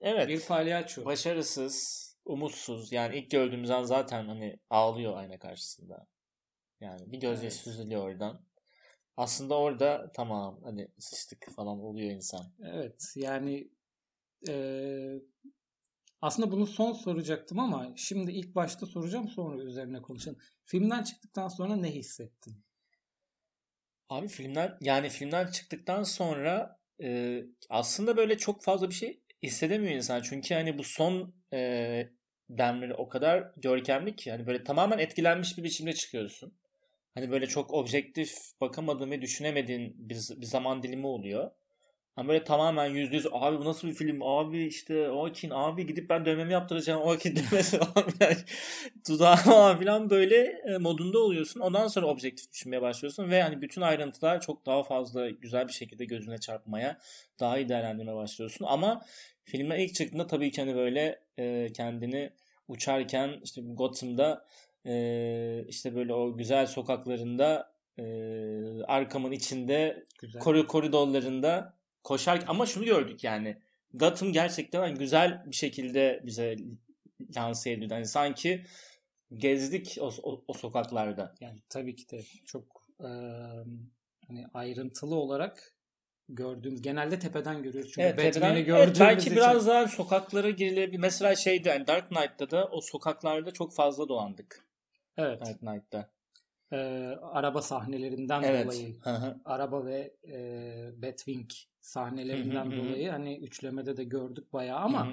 Evet. Bir palyaço. başarısız, umutsuz. Yani ilk gördüğümüz an zaten hani ağlıyor ayna karşısında. Yani bir gözyaşı Evet. süzülüyor oradan. Aslında orada tamam hani sıçtık falan oluyor insan. Evet yani eee, aslında bunu son soracaktım ama şimdi ilk başta soracağım sonra üzerine konuşalım. Filmden çıktıktan sonra ne hissettin? Abi filmden yani filmden çıktıktan sonra e, aslında böyle çok fazla bir şey hissedemiyor insan. Çünkü hani bu son e, demleri o kadar görkemli ki hani böyle tamamen etkilenmiş bir biçimde çıkıyorsun. Hani böyle çok objektif bakamadığın ve düşünemediğin bir, bir zaman dilimi oluyor. Ama böyle tamamen yüzde yüz abi bu nasıl bir film abi işte Joaquin abi gidip ben dövmemi yaptıracağım Joaquin <laughs> dövmesi falan dudağıma falan böyle e, modunda oluyorsun. Ondan sonra objektif düşünmeye başlıyorsun ve hani bütün ayrıntılar çok daha fazla güzel bir şekilde gözüne çarpmaya daha iyi değerlendirmeye başlıyorsun. Ama filme ilk çıktığında tabii ki hani böyle e, kendini uçarken işte Gotham'da e, işte böyle o güzel sokaklarında e, arkamın içinde Güzel. koridorlarında koşar ama şunu gördük yani Gotham gerçekten güzel bir şekilde bize lanse edildi. Yani sanki gezdik o, o, o sokaklarda. Yani tabii ki de çok e, hani ayrıntılı olarak gördüğümüz genelde tepeden görüyoruz. Çünkü Evet, Batman'i gördüğümüz evet, belki için. biraz daha sokaklara girilebilir. Mesela şeydi yani Dark Knight'ta da o sokaklarda çok fazla dolandık. Evet. Dark Knight'ta. e, araba sahnelerinden Evet. dolayı araba ve e, Batwing sahnelerinden dolayı hani üçlemede de gördük bayağı ama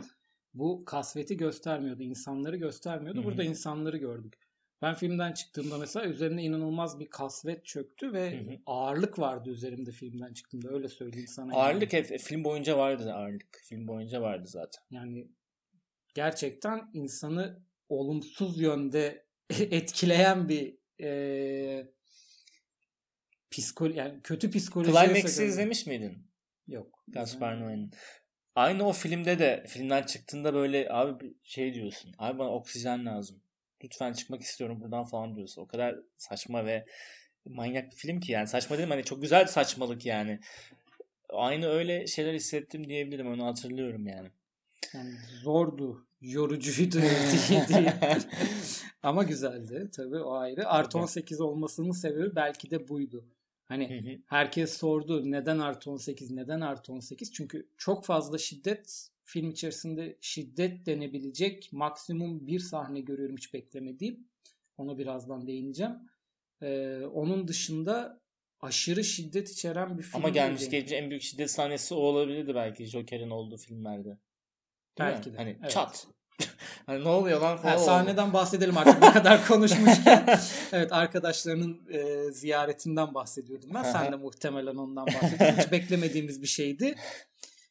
bu kasveti göstermiyordu. insanları göstermiyordu. Burada insanları gördük. Ben filmden çıktığımda mesela üzerine inanılmaz bir kasvet çöktü ve Hı hı. ağırlık vardı üzerimde filmden çıktığımda. Öyle söyleyeyim sana. yani. Ağırlık hep film boyunca vardı ağırlık. Film boyunca vardı zaten. Yani gerçekten insanı olumsuz yönde <laughs> etkileyen bir e, psiko yani kötü psikolojiye Climax'i izlemiş miydin? Yok. Gaspar. Noé'nin. Aynı o filmde de filmden çıktığında böyle abi bir şey diyorsun. Abi bana oksijen lazım. Lütfen çıkmak istiyorum buradan falan diyorsun. O kadar saçma ve manyak bir film ki yani. Saçma dedim hani çok güzel saçmalık yani. Aynı öyle şeyler hissettim diyebilirim. Onu hatırlıyorum yani. Yani zordu, yorucuydu <laughs> diye. <laughs> Ama güzeldi tabii o ayrı. Artı Tabii. 18 olmasının sebebi belki de buydu. Hani herkes sordu neden artı 18, neden artı 18? Çünkü çok fazla şiddet film içerisinde şiddet denebilecek maksimum bir sahne görüyorum hiç beklemediğim. Ona birazdan değineceğim. Ee, onun dışında aşırı şiddet içeren bir film. Ama gelmiş geçmiş en büyük şiddet sahnesi o olabilirdi belki Joker'in olduğu filmlerde. Belki mi? de, Hani evet. çat. <laughs> hani ne oluyor lan falan. Oldu. sahneden bahsedelim artık bu kadar <laughs> konuşmuşken. <laughs> evet arkadaşlarının e, ziyaretinden bahsediyordum ben. Sen de muhtemelen ondan bahsediyorsun. Hiç beklemediğimiz bir şeydi.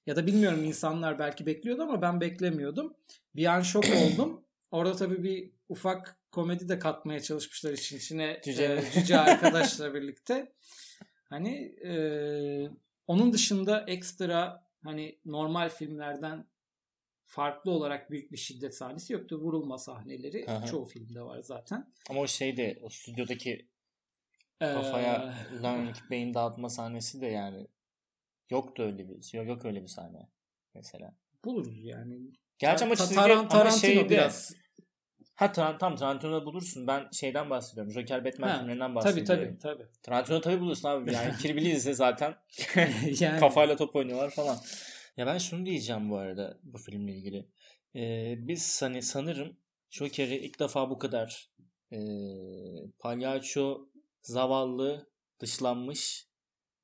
Ya da bilmiyorum insanlar belki bekliyordu ama ben beklemiyordum. Bir an şok <clears throat> oldum. Orada tabii bir ufak komedi de katmaya çalışmışlar için içine Cüce. e, cüce arkadaşla birlikte. Hani e, onun dışında ekstra hani normal filmlerden farklı olarak büyük bir şiddet sahnesi yoktu. Vurulma sahneleri hı. çoğu filmde var zaten. Ama o şeyde o stüdyodaki Ee, kafaya learning beyin dağıtma sahnesi de yani yoktu öyle bir yok, yok öyle bir sahne mesela. buluruz yani. Gerçi ama çizgi Taran- ama şeyde biraz. ha tam Tarantino'da bulursun. Ben şeyden bahsediyorum. Joker Batman Ha, filmlerinden Tabii bahsediyorum. tabii tabii. Tarantino tabii bulursun abi. Yani Kill Bill'i izle zaten. <laughs> yani Kafayla top oynuyorlar falan. Ya ben şunu diyeceğim bu arada bu filmle ilgili. Ee, biz hani sanırım Joker'i ilk defa bu kadar e, palyaço, zavallı, dışlanmış,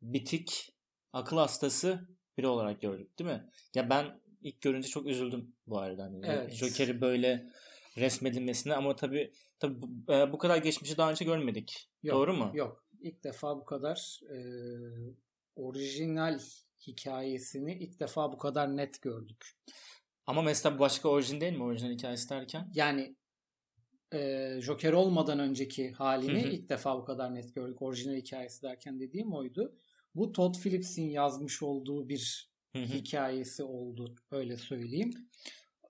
bitik, akıl hastası biri olarak gördük değil mi? Ya ben ilk görünce çok üzüldüm bu arada. Hani Evet. Joker'i böyle resmedilmesine ama tabii, tabii bu, e, bu kadar geçmişi daha önce görmedik. Yok, Doğru mu? Yok. İlk defa bu kadar e, orijinal hikayesini ilk defa bu kadar net gördük. Ama mesela başka orijin değil mi? Orijinal hikayesi derken. Yani e, Joker olmadan önceki halini Hı hı. ilk defa bu kadar net gördük. Orijinal hikayesi derken dediğim oydu. Bu Todd Phillips'in yazmış olduğu bir Hı hı. hikayesi oldu. Öyle söyleyeyim.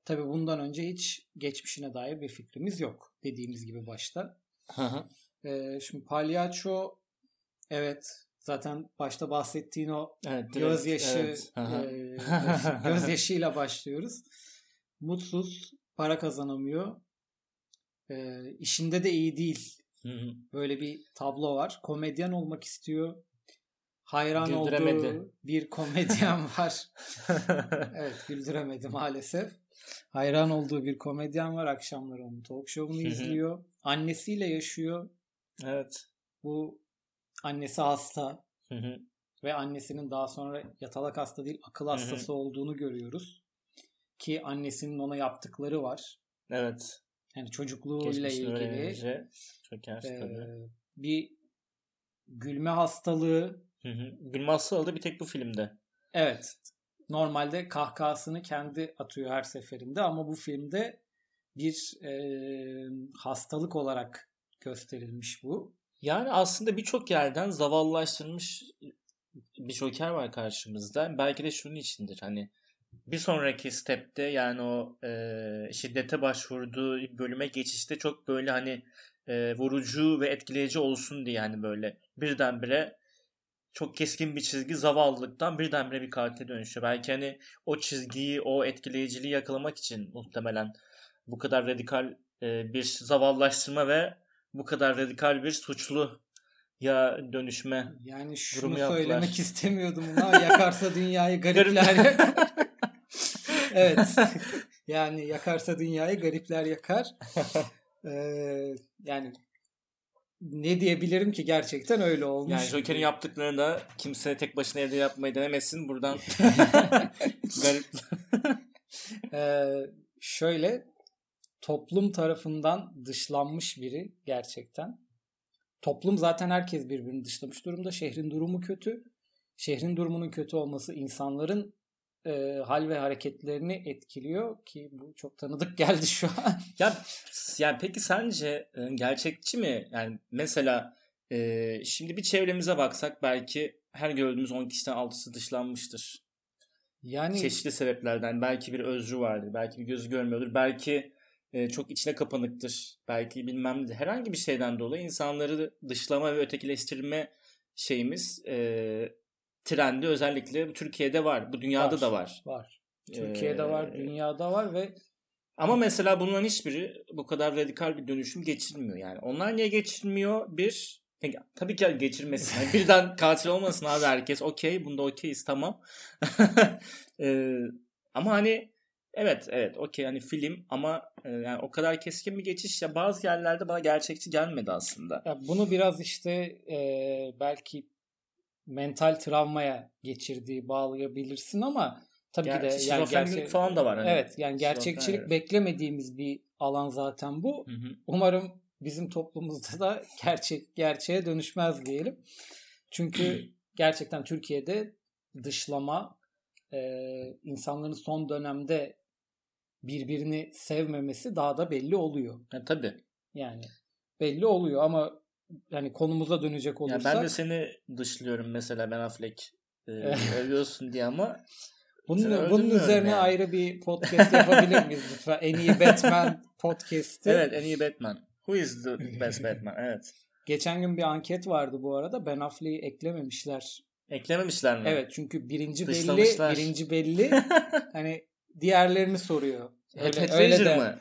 Tabii bundan önce hiç geçmişine dair bir fikrimiz yok. Dediğimiz gibi başta. Hı hı. Ee, şimdi palyaço evet zaten başta bahsettiğin o Evet, direkt, gözyaşı evet. E, <laughs> gözyaşıyla başlıyoruz. Mutsuz, para kazanamıyor. E, işinde de iyi değil. Böyle bir tablo var. Komedyen olmak istiyor. Hayran olduğu bir <laughs> komedyen var. <laughs> evet güldüremedi maalesef. Hayran olduğu bir komedyen var. Akşamları onun talk show'unu izliyor. Annesiyle yaşıyor. evet. Bu annesi hasta Hı hı. ve annesinin daha sonra yatalak hasta değil akıl hı. hastası olduğunu görüyoruz. Ki annesinin ona yaptıkları var. Evet. Yani çocukluğuyla ilgili öğrenince çöker e, tabii. bir gülme hastalığı. Gülme hastalığı bir tek bu filmde. Evet. Normalde kahkahasını kendi atıyor her seferinde ama bu filmde bir e, hastalık olarak gösterilmiş bu. Yani aslında birçok yerden zavallılaştırılmış bir Joker var karşımızda. Belki de şunun içindir hani bir sonraki stepte yani o e, şiddete başvurduğu bölüme geçişte çok böyle hani e, vurucu ve etkileyici olsun diye yani böyle birdenbire çok keskin bir çizgi zavallılıktan birdenbire bir katile dönüşüyor. Belki hani o çizgiyi, o etkileyiciliği yakalamak için muhtemelen bu kadar radikal e, bir zavallaştırma ve bu kadar radikal bir suçlu ya dönüşme Yani şunu yaptılar. söylemek istemiyordum ama yakarsa dünyayı garipler <laughs> evet. Yani yakarsa dünyayı garipler yakar. <laughs> Ee, yani ne diyebilirim ki gerçekten öyle olmuş. Yani Joker'in yaptıklarını da kimse tek başına evde yapmayı denemesin. Buradan <laughs> garip. Ee, şöyle toplum tarafından dışlanmış biri gerçekten. Toplum zaten herkes birbirini dışlamış durumda. Şehrin durumu kötü. Şehrin durumunun kötü olması insanların e, hal ve hareketlerini etkiliyor ki bu çok tanıdık <laughs> geldi şu an. Ya yani peki sence e, gerçekçi mi? Yani mesela e, şimdi bir çevremize baksak belki her gördüğümüz 10 kişiden 6'sı dışlanmıştır. Yani Çeşitli sebeplerden. Belki bir özrü vardır. Belki bir gözü görmüyordur. Belki e, çok içine kapanıktır. Belki bilmem ne. Herhangi bir şeyden dolayı insanları dışlama ve ötekileştirme şeyimiz e, trendi özellikle Türkiye'de var. Bu dünyada Var. da var. var. Türkiye'de var, Ee, dünyada var ve Ama mesela bunların hiçbiri bu kadar radikal bir dönüşüm geçirmiyor. Yani onlar niye geçirmiyor? Bir, e, tabii ki geçirmesin. Yani <laughs> birden katil olmasın abi herkes. Okey, bunda okeyiz tamam. Ee, <laughs> ama hani evet evet okey hani film ama e, yani o kadar keskin bir geçiş ya bazı yerlerde bana gerçekçi gelmedi aslında. Ya bunu biraz işte e, belki mental travmaya geçirdiği bağlayabilirsin ama tabii ki de yani gerçek- falan da var. Hani. Evet yani gerçekçilik evet. beklemediğimiz bir alan zaten bu. Hı hı. Umarım bizim toplumumuzda da gerçek gerçeğe dönüşmez diyelim. Çünkü <clears throat> gerçekten Türkiye'de dışlama e, insanların son dönemde birbirini sevmemesi daha da belli oluyor. Ya, tabii. Yani belli oluyor ama yani konumuza dönecek Ya olursak ben de seni dışlıyorum mesela Ben Affleck e, <laughs> övüyorsun diye ama bunun, bunun üzerine yani. ayrı bir podcast yapabilir miyiz lütfen? En iyi Batman podcast'i. Evet en iyi Batman. Who is the best Batman? Evet. Geçen gün bir anket vardı bu arada. Ben Affleck'i eklememişler. Eklememişler mi? Evet çünkü birinci belli, birinci belli. <laughs> hani diğerlerini soruyor. Heath Öyle, Ledger öyle de. mı?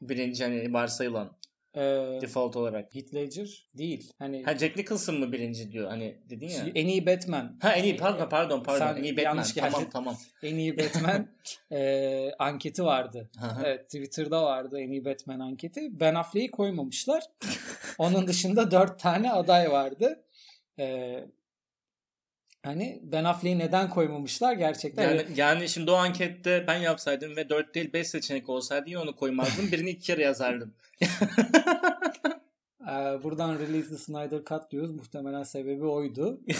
Birinci hani varsayılan e, default olarak. Heath Ledger değil. Hani Ha Jack Nicholson mı birinci diyor hani dedin ya. en iyi Batman. Ha en iyi pardon pardon pardon Sen en iyi Batman. yanlış geldin. Tamam tamam. <laughs> En iyi Batman <laughs> e, anketi vardı. Evet Twitter'da vardı en iyi Batman anketi. Ben Affleck'i koymamışlar. <laughs> Onun dışında dört tane aday vardı. Ee, hani Ben Affleck'i neden koymamışlar gerçekten? Yani, yani şimdi o ankette ben yapsaydım ve 4 değil 5 seçenek olsaydı yine onu koymazdım. Birini iki kere yazardım. <laughs> Ee, buradan Release the Snyder Cut diyoruz. Muhtemelen sebebi oydu. <laughs>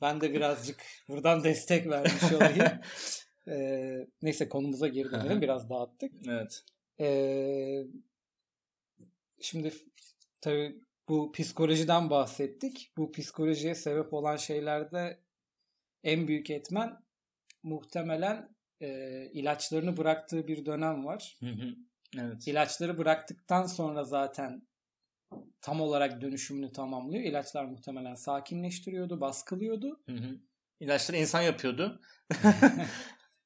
ben de birazcık buradan destek vermiş olayım. Ee, neyse konumuza geri dönelim. Biraz dağıttık. evet. Ee, şimdi tabii bu psikolojiden bahsettik. Bu psikolojiye sebep olan şeylerde en büyük etmen muhtemelen e, ilaçlarını bıraktığı bir dönem var. Hı hı. Evet. İlaçları bıraktıktan sonra zaten tam olarak dönüşümünü tamamlıyor. İlaçlar muhtemelen sakinleştiriyordu, baskılıyordu. Hı hı. İlaçları insan yapıyordu. <laughs>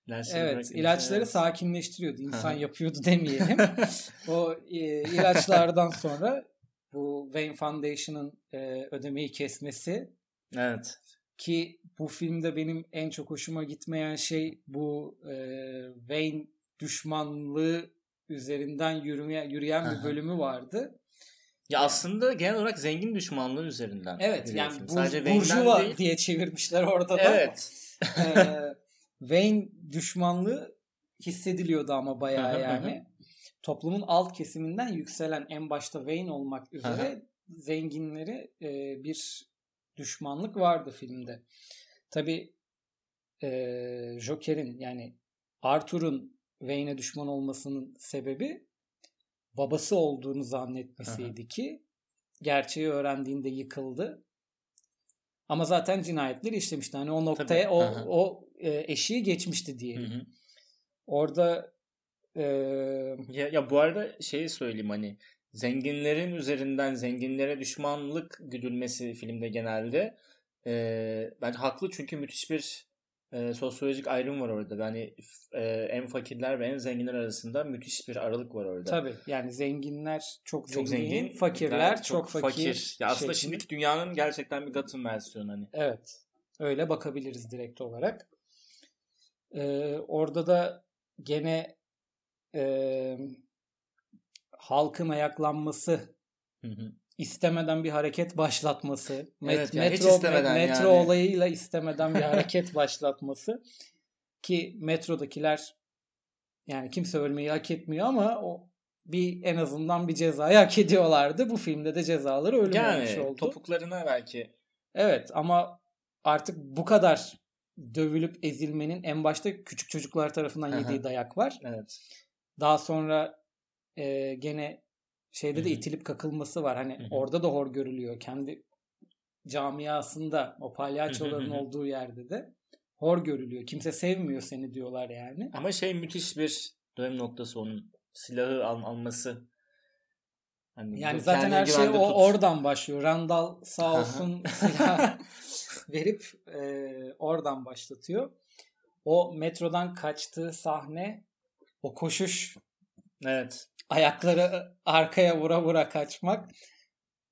İlaçları Evet, ilaçları evet. sakinleştiriyordu. İnsan yapıyordu demeyelim. <laughs> o e, ilaçlardan sonra bu Wayne Foundation'ın e, ödemeyi kesmesi evet. ki bu filmde benim en çok hoşuma gitmeyen şey bu e, Wayne düşmanlığı üzerinden yürümeye, yürüyen bir bölümü vardı. Ya aslında genel olarak zengin düşmanlığı üzerinden. Evet yani bur, Sadece burjuva değil. diye çevirmişler orada da. Evet. Ee, Wayne düşmanlığı hissediliyordu ama bayağı yani. Toplumun alt kesiminden yükselen en başta Wayne olmak üzere zenginleri e, bir düşmanlık vardı filmde. Tabii e, Joker'in yani Arthur'un Wayne'e düşman olmasının sebebi babası olduğunu zannetmesiydi ki gerçeği öğrendiğinde yıkıldı. Ama zaten cinayetleri işlemişti. Hani o noktaya Tabii. o Aha. o e, eşiği geçmişti Hı diyelim. hı. Orada e, Ya, ya bu arada şeyi söyleyeyim hani zenginlerin üzerinden zenginlere düşmanlık güdülmesi filmde genelde e, bence haklı çünkü müthiş bir e, sosyolojik ayrım var orada. Yani e, en fakirler ve en zenginler arasında müthiş bir aralık var orada. tabii yani zenginler çok, Çok zengin, zengin, fakirler çok, fakir. Ya aslında şeklinde. şimdiki dünyanın gerçekten bir Gotham versiyonu hani. Evet. Öyle bakabiliriz direkt olarak. Ee, orada da gene e, halkın ayaklanması, Hı hı. istemeden bir hareket başlatması, met- Evet ya, hiç metro, istemeden metro yani. olayıyla istemeden bir <laughs> hareket başlatması ki metrodakiler yani kimse ölmeyi hak etmiyor ama o bir en azından bir cezayı hak ediyorlardı. Bu filmde de cezaları ölüm olmuş Yani oldu. topuklarına belki. Evet ama artık bu kadar dövülüp ezilmenin en başta küçük çocuklar tarafından yediği dayak var. Evet. Daha sonra e, gene şeyde de itilip kakılması var. Hani Hı hı. orada da hor görülüyor. Kendi camiasında o palyaçoların Hı hı hı. olduğu yerde de hor görülüyor. Kimse sevmiyor seni diyorlar yani. Ama şey müthiş bir dönüm noktası onun. Silahı al- alması. Hani Yani zaten her şey o tut. oradan başlıyor. Randall sağ olsun silah <laughs> verip e, oradan başlatıyor. O metrodan kaçtığı sahne, o koşuş, Evet. ayakları arkaya vura vura kaçmak,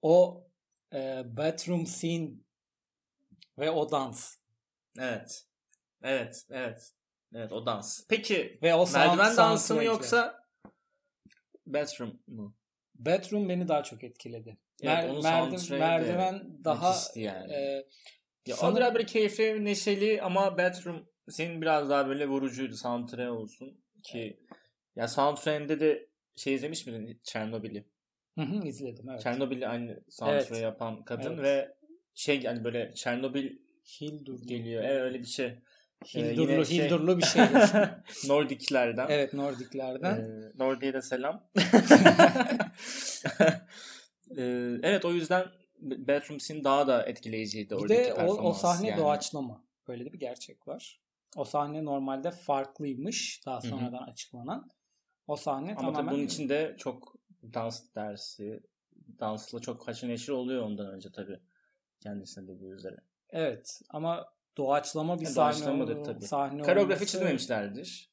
o e, bathroom scene ve o dans Evet. Evet. Evet. Evet o dans. Peki ve o sound- merdiven dansı mı yoksa bathroom mu? Bathroom beni daha çok etkiledi. Evet, Mer- onun merdiven, merdiven daha yani. e, Ya böyle keyifli, neşeli ama bathroom senin biraz daha böyle vurucuydu soundtrack olsun ki ya soundtrack'inde de şey izlemiş miydin Chernobyl'i? Hı hı, izledim evet. Çernobil'i aynı soundtrack'ı Evet. yapan kadın Evet. ve şey yani böyle Çernobil Hildur geliyor. Evet öyle bir şey. Ee, Hildurlu, yine şey- Hildurlu bir şey. <laughs> Nordiklerden. evet Nordiklerden. Ee, Nordi'ye de selam. <laughs> <laughs> Ee, evet o yüzden Bathroom Scene daha da etkileyiciydi bir de o, o sahne yani. doğaçlama. Böyle de bir gerçek var. O sahne normalde farklıymış. Daha sonradan açıklanan. O sahne Ama tamamen tabii bunun içinde çok dans dersi, dansla çok haşır neşir oluyor ondan önce tabii. Kendisine dediği üzere. Evet ama doğaçlama bir Ha, sahne, doğaçlamadır ol- tabii. sahne Koreografi olması- çizmemişlerdir.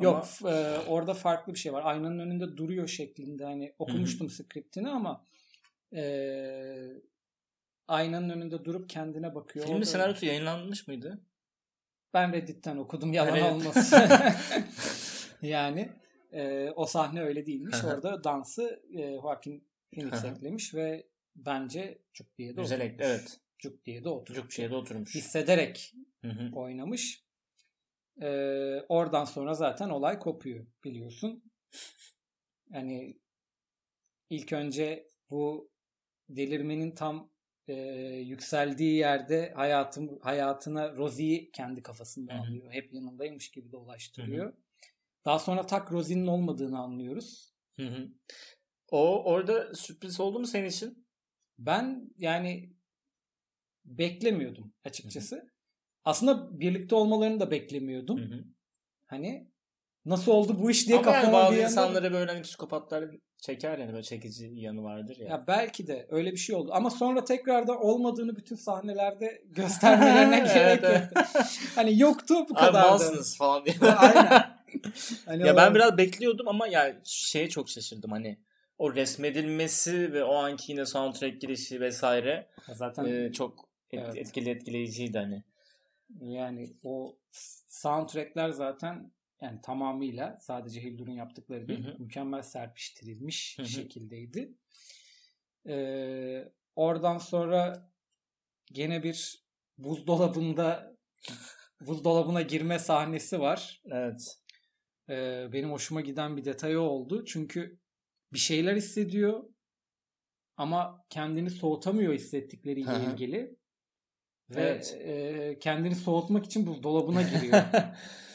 Yok Ama- e, orada farklı bir şey var. Aynanın önünde duruyor şeklinde. Hani okumuştum skriptini ama e, aynanın önünde durup kendine bakıyor. Filmin senaryosu yayınlanmış mıydı? Ben Reddit'ten okudum yalan Evet. olmasın. <laughs> yani e, o sahne öyle değilmiş. Orada dansı e, Joaquin Phoenix eklemiş ve bence cuk diye de Güzel oturmuş. ekle evet. Cuk diye de oturmuş. Çok şeyde oturmuş. Hissederek Hı hı. oynamış. E, oradan sonra zaten olay kopuyor biliyorsun. Yani ilk önce bu delirmenin tam e, yükseldiği yerde hayatım hayatına Rosie'yi kendi kafasında Hı hı. alıyor. Hep yanındaymış gibi dolaştırıyor. Daha sonra tak Rosie'nin olmadığını anlıyoruz. Hı. O orada sürpriz oldu mu senin için? Ben yani beklemiyordum açıkçası. Aslında birlikte olmalarını da beklemiyordum. Hı hı. Hani nasıl oldu bu iş diye Ama yani kafama bazı bir insanları böyle hani psikopatlar çeker yani böyle çekici yanı vardır ya. Ya belki de öyle bir şey oldu. Ama sonra tekrardan olmadığını bütün sahnelerde <laughs> göstermelerine gerek yok. evet. hani yoktu bu kadar. malsınız falan diye. Aynen. <laughs> Hani ya ben biraz bekliyordum ama yani şeye çok şaşırdım hani o resmedilmesi ve o anki yine soundtrack girişi vesaire zaten e, çok et- Evet. etkili etkileyiciydi hani. yani o soundtrackler zaten yani tamamıyla sadece Hildur'un yaptıkları değil, Hı hı. mükemmel serpiştirilmiş Hı hı. şekildeydi. Ee, oradan sonra gene bir buzdolabında buzdolabına girme sahnesi var. Evet. Ee, benim hoşuma giden bir detayı oldu. Çünkü bir şeyler hissediyor ama kendini soğutamıyor hissettikleriyle Hı hı. ilgili. Evet. Ve e, kendini soğutmak için buzdolabına giriyor. <laughs>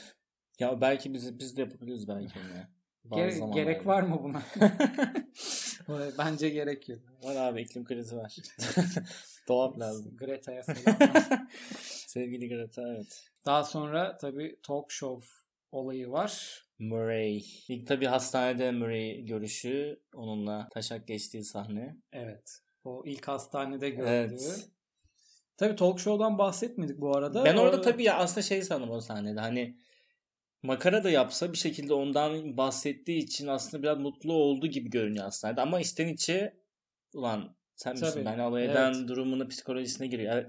ya belki biz biz de yapabiliriz belki onu. <laughs> Gere- gerek var mı <laughs> buna? Bence gerek yok. Var abi iklim krizi var. <laughs> Dolap lazım. Greta'ya selamlar. Sevgili Greta evet. Daha sonra tabii talk show olayı var. Murray. İlk tabii hastanede Murray görüşü. Onunla taşak geçtiği sahne. Evet. O ilk hastanede gördüğü. Evet. Tabii talk show'dan bahsetmedik bu arada. Ben orada tabii ya aslında şey sandım o sahnede hani makara da yapsa bir şekilde ondan bahsettiği için aslında biraz mutlu oldu gibi görünüyor aslında. Ama içten içe ulan sen misin Tabii, beni alay eden evet. durumunu psikolojisine giriyor. Yani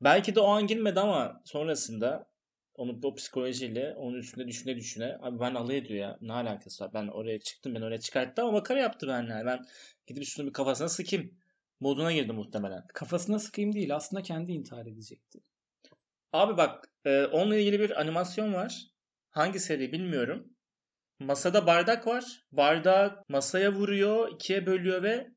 belki de o an girmedi ama sonrasında onu o psikolojiyle onun üstünde düşüne düşüne abi ben alay ediyor ya ne alakası var ben oraya çıktım ben oraya çıkarttım ama makara yaptı benimle yani ben gidip şunu bir kafasına sıkayım moduna girdi muhtemelen. Kafasına sıkayım değil aslında kendi intihar edecekti. Abi bak e, onunla ilgili bir animasyon var. Hangi seri bilmiyorum. Masada bardak var. Bardağı masaya vuruyor, ikiye bölüyor ve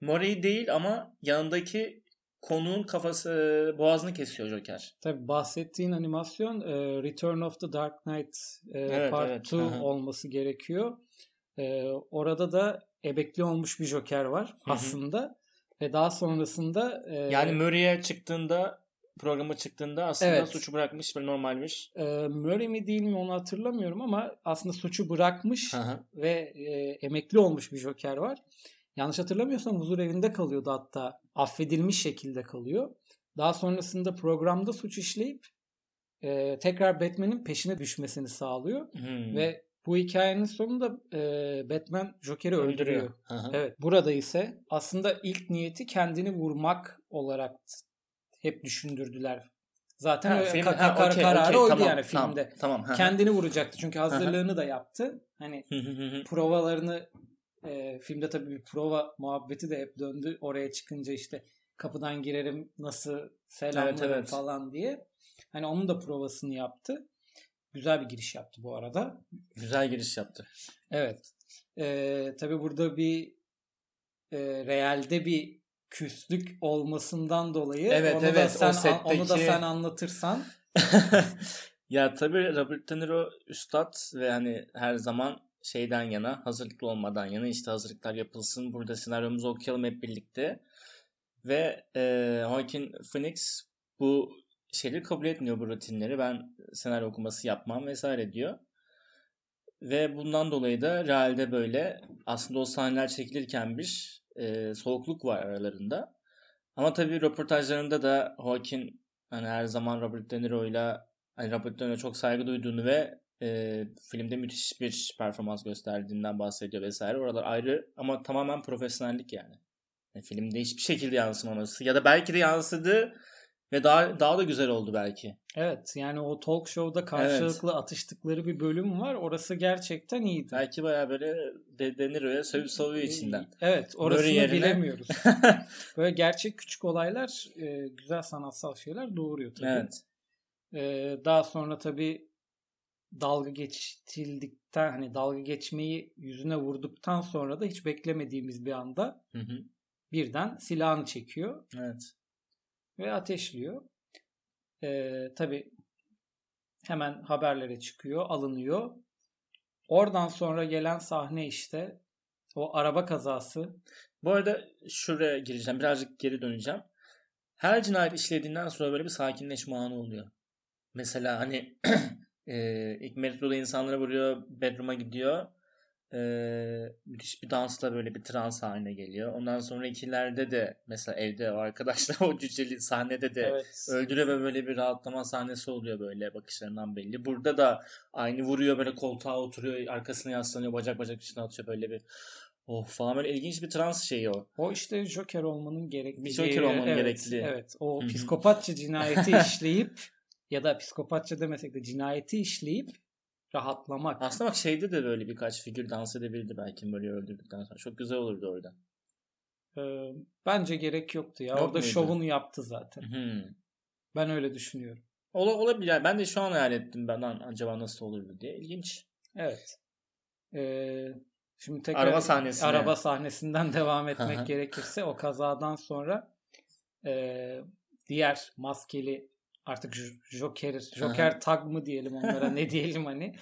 Murray değil ama yanındaki konuğun kafası e, boğazını kesiyor Joker. Tabii bahsettiğin animasyon e, Return of the Dark Knight e, Evet, Part evet. 2 Hı hı. olması gerekiyor. Orada da emekli olmuş bir Joker var hı. aslında. Ve daha sonrasında Yani Murray'e çıktığında programa çıktığında aslında Evet. suçu bırakmış ve normalmiş. e, Murray mi değil mi onu hatırlamıyorum ama aslında suçu bırakmış hı. ve e, emekli olmuş bir Joker var. Yanlış hatırlamıyorsam huzur evinde kalıyordu hatta. Affedilmiş şekilde kalıyor. Daha sonrasında programda suç işleyip e, tekrar Batman'in peşine düşmesini sağlıyor. Hmm. Ve bu hikayenin sonunda e, Batman Joker'i öldürüyor. Hı hı. Evet. Burada ise aslında ilk niyeti kendini vurmak olarak hep düşündürdüler. Zaten Ha, film- ka- ha, kar- okey, kararı okey, oydu tamam, yani tamam, filmde. Tamam. hı hı. Kendini vuracaktı çünkü hazırlığını da yaptı. Hani provalarını e, filmde tabii bir prova muhabbeti de hep döndü. Oraya çıkınca işte kapıdan girerim nasıl selamlarım Evet, evet. falan diye. Hani onun da provasını yaptı. Güzel bir giriş yaptı bu arada. Güzel giriş yaptı. Evet. E, tabii burada bir e, realde bir küslük olmasından dolayı Evet, onu da evet, o sen onu da setteki- sen anlatırsan. <laughs> Ya tabii Robert De Niro üstad ve hani her zaman şeyden yana hazırlıklı olmadan yana işte hazırlıklar yapılsın burada senaryomuzu okuyalım hep birlikte. Ve e, Joaquin Phoenix bu şeyleri kabul etmiyor bu rutinleri. Ben senaryo okuması yapmam vesaire diyor. Ve bundan dolayı da realde böyle aslında o sahneler çekilirken bir e, soğukluk var aralarında ama tabii röportajlarında da Joaquin hani her zaman Robert De Niro'yla hani Robert De Niro'ya çok saygı duyduğunu ve e, filmde müthiş bir performans gösterdiğinden bahsediyor vesaire. Oralar ayrı ama tamamen profesyonellik yani. Yani filmde hiçbir şekilde yansımaması ya da belki de yansıdı ve daha daha da güzel oldu belki. evet yani o talk show'da karşılıklı atıştıkları bir bölüm var. Orası gerçekten iyiydi. Belki bayağı böyle De, De Niro'ya sövüp savuyor içinden. Evet orasını Böyle yerine- bilemiyoruz. <laughs> Böyle gerçek küçük olaylar e, güzel sanatsal şeyler doğuruyor tabii. evet. E, daha sonra tabii dalga geçildikten hani dalga geçmeyi yüzüne vurduktan sonra da hiç beklemediğimiz bir anda Hı hı. birden silahını çekiyor Evet. Ve ateşliyor. E, tabii hemen haberlere çıkıyor, alınıyor. Oradan sonra gelen sahne işte o araba kazası. Bu arada şuraya gireceğim. Birazcık geri döneceğim. Her cinayet işlediğinden sonra böyle bir sakinleşme anı oluyor. Mesela hani <clears throat> e, ilk metroda insanlara vuruyor. Bedroom'a gidiyor. E, müthiş bir dansla böyle bir trans haline geliyor. Ondan sonra ikilerde de mesela evde o arkadaşlar <laughs> o cüceli sahnede de Evet. öldürüyor ve böyle bir rahatlama sahnesi oluyor böyle bakışlarından belli. Burada da aynı vuruyor böyle koltuğa oturuyor arkasına yaslanıyor bacak bacak üstüne atıyor böyle bir oh falan böyle ilginç bir trans şeyi o. O işte Joker olmanın gerektiği. Bir Joker olmanın evet, gerekli. Evet. O Hı hı. psikopatça cinayeti işleyip ya da psikopatça demesek de cinayeti işleyip rahatlamak. Aslında bak şeyde de böyle birkaç figür dans edebilirdi belki böyle öldürdükten sonra. Çok güzel olurdu orada. Ee, bence gerek yoktu ya. Yok Orada muydu? şovunu yaptı zaten. Hmm. Ben öyle düşünüyorum. Ola, olabilir. Ben de şu an hayal ettim ben lan acaba nasıl olurdu diye. İlginç. Evet. Ee, şimdi tekrar Araba sahnesine. araba sahnesinden <laughs> devam etmek gerekirse o kazadan sonra e, diğer maskeli artık Joker, Joker tag mı diyelim onlara ne <laughs> diyelim hani.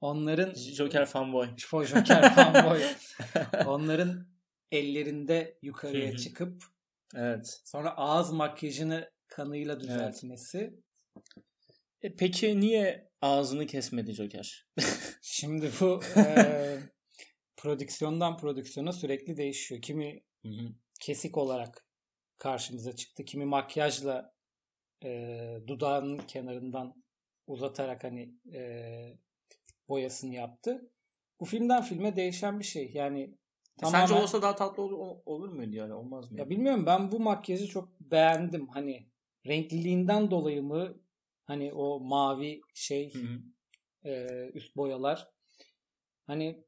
Onların Joker fanboy. Joker fanboy. <laughs> Onların ellerinde yukarıya çıkıp evet. sonra ağız makyajını kanıyla düzeltmesi. E peki niye ağzını kesmedi Joker? <laughs> Şimdi bu e, prodüksiyondan prodüksiyona sürekli değişiyor. Kimi hı hı. kesik olarak karşımıza çıktı. Kimi makyajla e, dudağının kenarından uzatarak hani e, boyasını yaptı. Bu filmden filme değişen bir şey. Yani e, tamamen... Sence olsa daha tatlı olur, olur muydu yani? Olmaz mı? Ya bilmiyorum ben bu makyajı çok beğendim. Hani renkliliğinden dolayı mı hani o mavi şey e, üst boyalar. Hani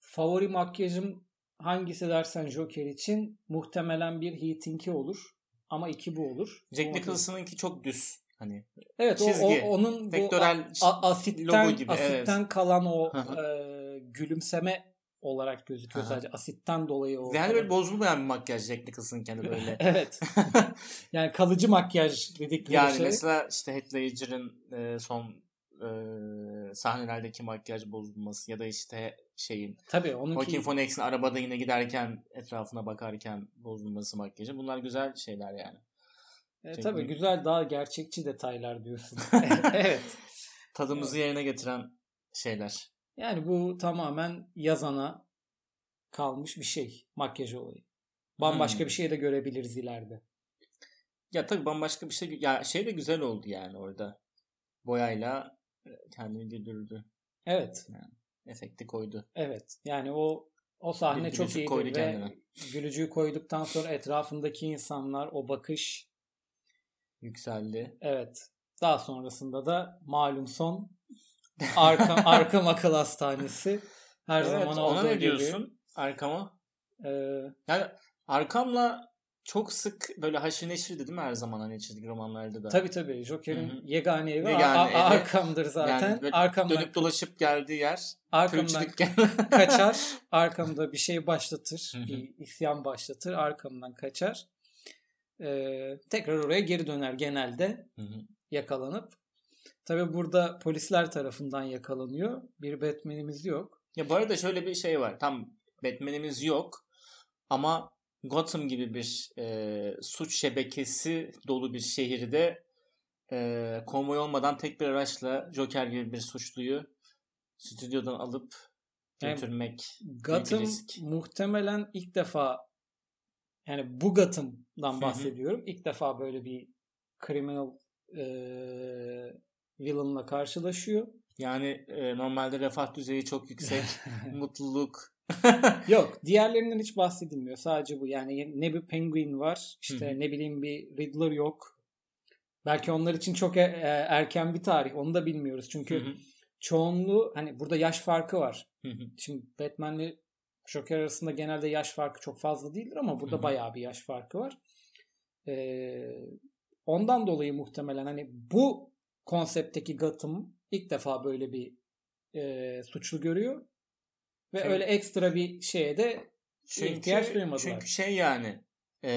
favori makyajım hangisi dersen Joker için muhtemelen bir Heating'i olur. Ama iki bu olur. Jack Nicholson'ınki çok düz. Hani evet çizgi, o, o onun bu a, asitten logo gibi, asitten evet. kalan o e, gülümseme olarak gözüküyor Aha. sadece asitten dolayı o. Yani böyle bozulmayan bir makyaj Jack Nicholson kendi <laughs> böyle. evet. <laughs> yani kalıcı makyaj dedikleri yani şey. Yani mesela işte Heath Ledger'ın e, son e, sahnelerdeki makyaj bozulması ya da işte şeyin Tabii onunki... Joaquin Phoenix'in arabada yine giderken etrafına bakarken bozulması makyajı. Bunlar güzel şeyler yani. E, tabii güzel daha gerçekçi detaylar diyorsun. <laughs> evet. Tadımızı evet. yerine getiren şeyler. Yani bu tamamen yazana kalmış bir şey makyaj olayı. Bambaşka hmm. bir şey de görebiliriz ileride. Ya tabii bambaşka bir şey ya şey de güzel oldu yani orada. Boyayla kendini güldürdü. Evet. Yani efekti koydu. Evet. Yani o o sahne bir çok iyiydi koydu ve kendine. gülücüğü koyduktan sonra etrafındaki insanlar o bakış yükseldi. Evet. Daha sonrasında da malum son <laughs> arka Arkham Akıl Hastanesi her evet, zaman olduğu ona ne diyorsun? Arkama? Ee, yani Arkam'la çok sık böyle haşır neşirdi değil mi her zaman hani çizgi romanlarda da? Tabii tabii. Joker'in Hı-hı. yegane evi yegane a- Arkham'dır zaten. Yani Arkam'dan dönüp dolaşıp geldiği yer. Arkam'dan <laughs> kaçar. <laughs> Arkam'da bir şey başlatır. Hı-hı. bir isyan başlatır. Arkam'dan kaçar. Ee, tekrar oraya geri döner genelde. Hı-hı. Yakalanıp. Tabii burada polisler tarafından yakalanıyor. Bir Batman'imiz yok. Ya bu arada şöyle bir şey var. Tam Batman'imiz yok. Ama Gotham gibi bir e, suç şebekesi dolu bir şehirde e, konvoy olmadan tek bir araçla Joker gibi bir suçluyu stüdyodan alıp götürmek yani Gotham muhtemelen ilk defa yani bu Gotham'dan bahsediyorum. ilk defa böyle bir criminal e, villain'la karşılaşıyor. Yani e, normalde refah düzeyi çok yüksek, <laughs> mutluluk, <laughs> Yok diğerlerinden hiç bahsedilmiyor. Sadece bu yani ne bir Penguin var işte Hı-hı. ne bileyim bir Riddler yok. Belki onlar için çok e- e- erken bir tarih onu da bilmiyoruz. Çünkü Hı-hı. çoğunluğu hani burada yaş farkı var. Hı-hı. Şimdi Batman'le Joker arasında genelde yaş farkı çok fazla değildir ama burada Hı-hı. bayağı bir yaş farkı var. Ee, ondan dolayı muhtemelen hani bu konseptteki Gotham ilk defa böyle bir e, suçlu görüyor. Ve çünkü, öyle ekstra bir şeye de çünkü, ihtiyaç duymadılar. Çünkü şey yani e,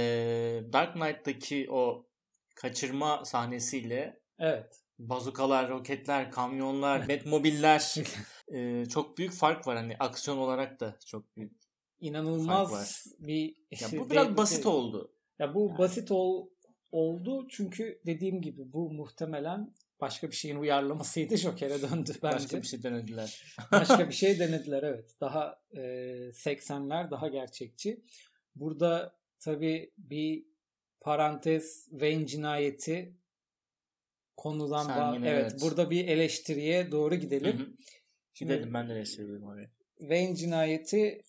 Dark Knight'taki o kaçırma sahnesiyle evet. bazukalar, roketler, kamyonlar, Batmobiller <laughs> e, çok büyük fark var. Hani aksiyon olarak da çok büyük İnanılmaz fark var. bir ya bu <laughs> biraz basit oldu. Ya bu yani. basit ol, oldu çünkü dediğim gibi bu muhtemelen başka bir şeyin uyarlamasıydı. <laughs> Joker'e döndü bence. Başka bir şey denediler. başka bir şey <laughs> denediler evet. Daha e, 80'ler daha gerçekçi. Burada tabii bir parantez Wayne cinayeti konudan da evet, evet burada bir eleştiriye doğru gidelim. Hı hı. Şimdi Gidelim ben de eleştiriyorum oraya. Wayne cinayeti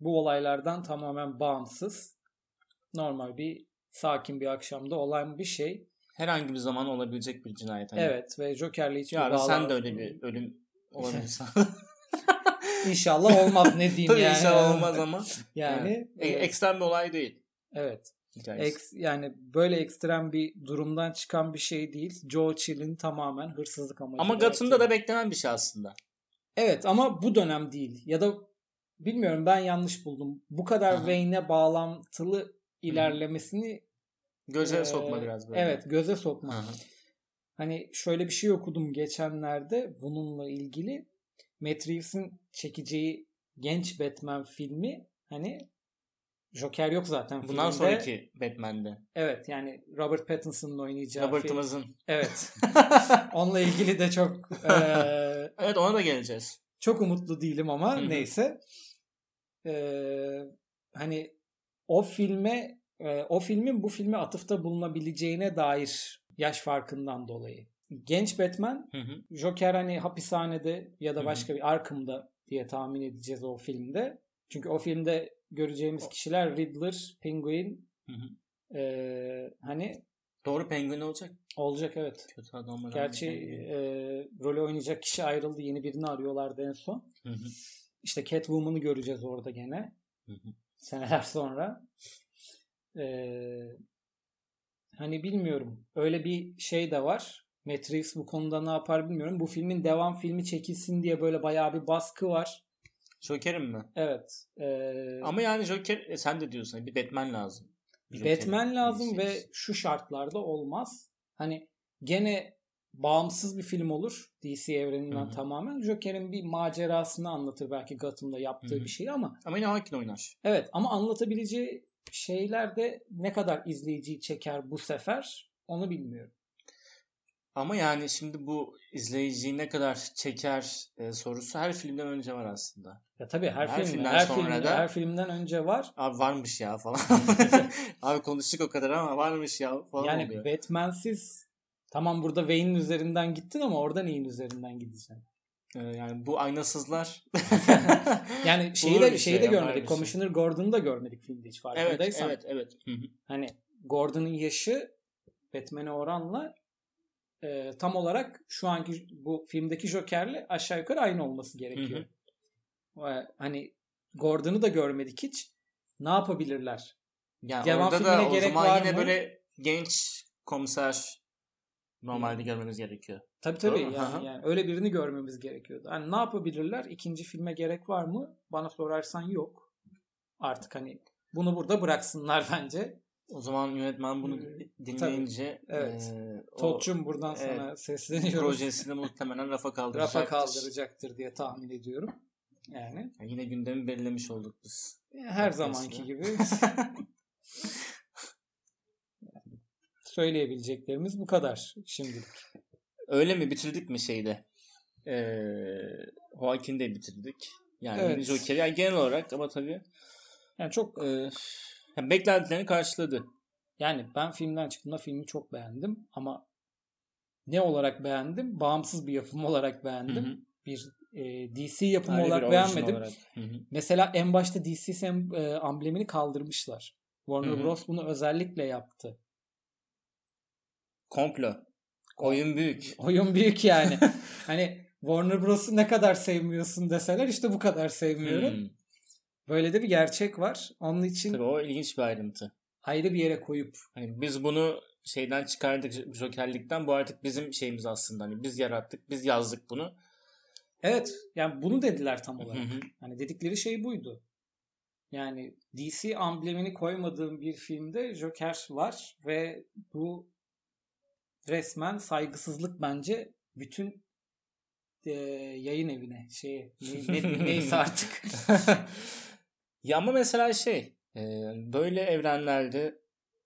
bu olaylardan tamamen bağımsız. Normal bir sakin bir akşamda olan bir şey herhangi bir zaman olabilecek bir cinayet. Hani. Evet ve Joker'le hiçbir Yarın bağlı... sen de öyle bir ölüm <laughs> olabilirsin. İnşallah olmaz ne diyeyim <laughs> Tabii yani. inşallah olmaz ama. yani. E, evet. Ekstrem bir olay değil. Evet. Eks, yani böyle ekstrem bir durumdan çıkan bir şey değil. Joe Chill'in tamamen hırsızlık amacı. Ama Gotham'da da beklenen bir şey aslında. Evet ama bu dönem değil. Ya da bilmiyorum ben yanlış buldum. Bu kadar Wayne'e bağlantılı ilerlemesini Göze Ee, sokma biraz böyle. Evet göze sokma. Hı hı. Hani şöyle bir şey okudum geçenlerde bununla ilgili. Matt Reeves'in çekeceği genç Batman filmi hani Joker yok zaten Bundan filmde. sonraki Batman'de. Evet yani Robert Pattinson'ın oynayacağı film. Robert'ımızın. Evet. <laughs> Onunla ilgili de çok eee, Evet ona da geleceğiz. çok umutlu değilim ama Hı hı. neyse. Eee, hani o filme e, o filmin bu filme atıfta bulunabileceğine dair yaş farkından dolayı. Genç Batman Hı hı. Joker hani hapishanede ya Hı da hı. başka bir Arkham'da diye tahmin edeceğiz o filmde. Çünkü o filmde göreceğimiz kişiler Riddler, Penguin Hı hı. eee, hani Doğru Penguin olacak. olacak evet. Kötü adamlar. Gerçi eee rolü oynayacak kişi ayrıldı. Yeni birini arıyorlardı en son. Hı hı. İşte Catwoman'ı göreceğiz orada gene. Hı hı. Seneler sonra. Eee, hani bilmiyorum. Öyle bir şey de var. Reeves bu konuda ne yapar bilmiyorum. Bu filmin devam filmi çekilsin diye böyle bayağı bir baskı var. Joker'im mi? Evet. Eee, Ama yani Joker e, sen de diyorsun bir Batman lazım. Joker'in Batman lazım ve şu şartlarda olmaz. Hani gene bağımsız bir film olur DC evreninden Hı hı. tamamen. Joker'in bir macerasını anlatır belki Gotham'da yaptığı Hı hı. bir şey ama Ama yine Harkin oynar. evet ama anlatabileceği şeyler de ne kadar izleyiciyi çeker bu sefer onu bilmiyorum. Ama yani şimdi bu izleyiciyi ne kadar çeker e, sorusu her filmden önce var aslında. Ya tabii her, Her film filmden her sonra filmde, da- her filmden önce var. Abi varmış ya falan. <laughs> <laughs> Abi konuştuk o kadar ama varmış ya falan yani oluyor. Batman'siz tamam burada Wayne'in üzerinden gittin ama orada neyin üzerinden gideceksin? E, yani bu aynasızlar. <laughs> Yani şeyi de şeyi şey de görmedik. Commissioner Gordon'u da görmedik filmde hiç evet farkındaysan. evet evet. Hı. Hani Gordon'ın yaşı Batman'e oranla e, tam olarak şu anki bu filmdeki Joker'le aşağı yukarı aynı olması gerekiyor. E, hani Gordon'u da görmedik hiç. Ne yapabilirler? Yani Devam orada da o gerek zaman yine mı? böyle genç komiser normalde görmemiz gerekiyor. Tabii tabii yani, yani öyle birini görmemiz gerekiyordu. Hani ne yapabilirler? İkinci filme gerek var mı? Bana sorarsan yok. Artık hani bunu burada bıraksınlar <laughs> bence. O zaman yönetmen bunu Ee, dinleyince Evet. e, Tolçum buradan evet, sana sesleniyoruz. projesini <laughs> muhtemelen rafa kaldıracaktır. rafa kaldıracaktır diye tahmin ediyorum. Yani Yani yine gündemi belirlemiş olduk biz. her zamanki gibi <laughs> söyleyebileceklerimiz bu kadar şimdilik. Öyle mi? Bitirdik mi şeyde? Ee, Joaquin'i de bitirdik. Yani Evet. Joker'i yani genel olarak ama tabii Yani çok e, yani beklentilerini karşıladı. yani ben filmden çıktığımda filmi çok beğendim ama ne olarak beğendim? Bağımsız bir yapım olarak beğendim. Hı hı. Bir e, DC yapımı Ayrı olarak beğenmedim. olarak. Hı hı. Mesela en başta DC sem- e, amblemini kaldırmışlar. Warner Hı hı. Bros bunu özellikle yaptı. Komplo. Oyun büyük. <laughs> Oyun büyük yani. hani Warner Bros'u ne kadar sevmiyorsun deseler işte bu kadar sevmiyorum. Hmm. Böyle de bir gerçek var. Onun için Tabii o ilginç bir ayrıntı. ayrı bir yere koyup Hani biz bunu şeyden çıkardık Joker'likten bu artık bizim şeyimiz aslında. Hani biz yarattık, biz yazdık bunu. evet yani bunu dediler tam olarak. Hani dedikleri şey buydu. Yani DC amblemini koymadığım bir filmde Joker var ve bu resmen saygısızlık bence bütün e, yayın evine şeye ne, ne- neyse <laughs> artık. <laughs> ya ama mesela şey e, böyle evrenlerde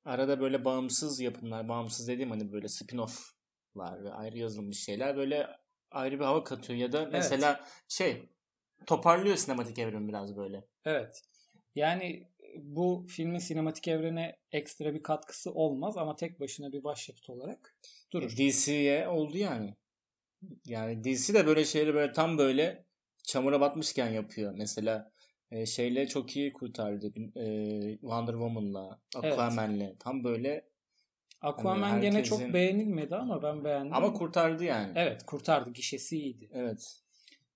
arada böyle bağımsız yapımlar, bağımsız dediğim hani böyle spin-off'lar ve ayrı yazılmış şeyler böyle ayrı bir hava katıyor ya da mesela şey toparlıyor sinematik evreni biraz böyle. Evet. Yani bu filmin sinematik evrene ekstra bir katkısı olmaz ama tek başına bir başyapıt olarak durur. DC'ye oldu yani. Yani DC de böyle şeyleri böyle tam böyle çamura batmışken yapıyor. Mesela e, şeyle çok iyi kurtardı. E, Wonder Woman'la, Evet. Aquaman'le. Tam böyle Aquaman Hani gene çok herkesin- beğenilmedi ama ben beğendim. ama kurtardı yani. Evet kurtardı. Gişesi iyiydi. Evet.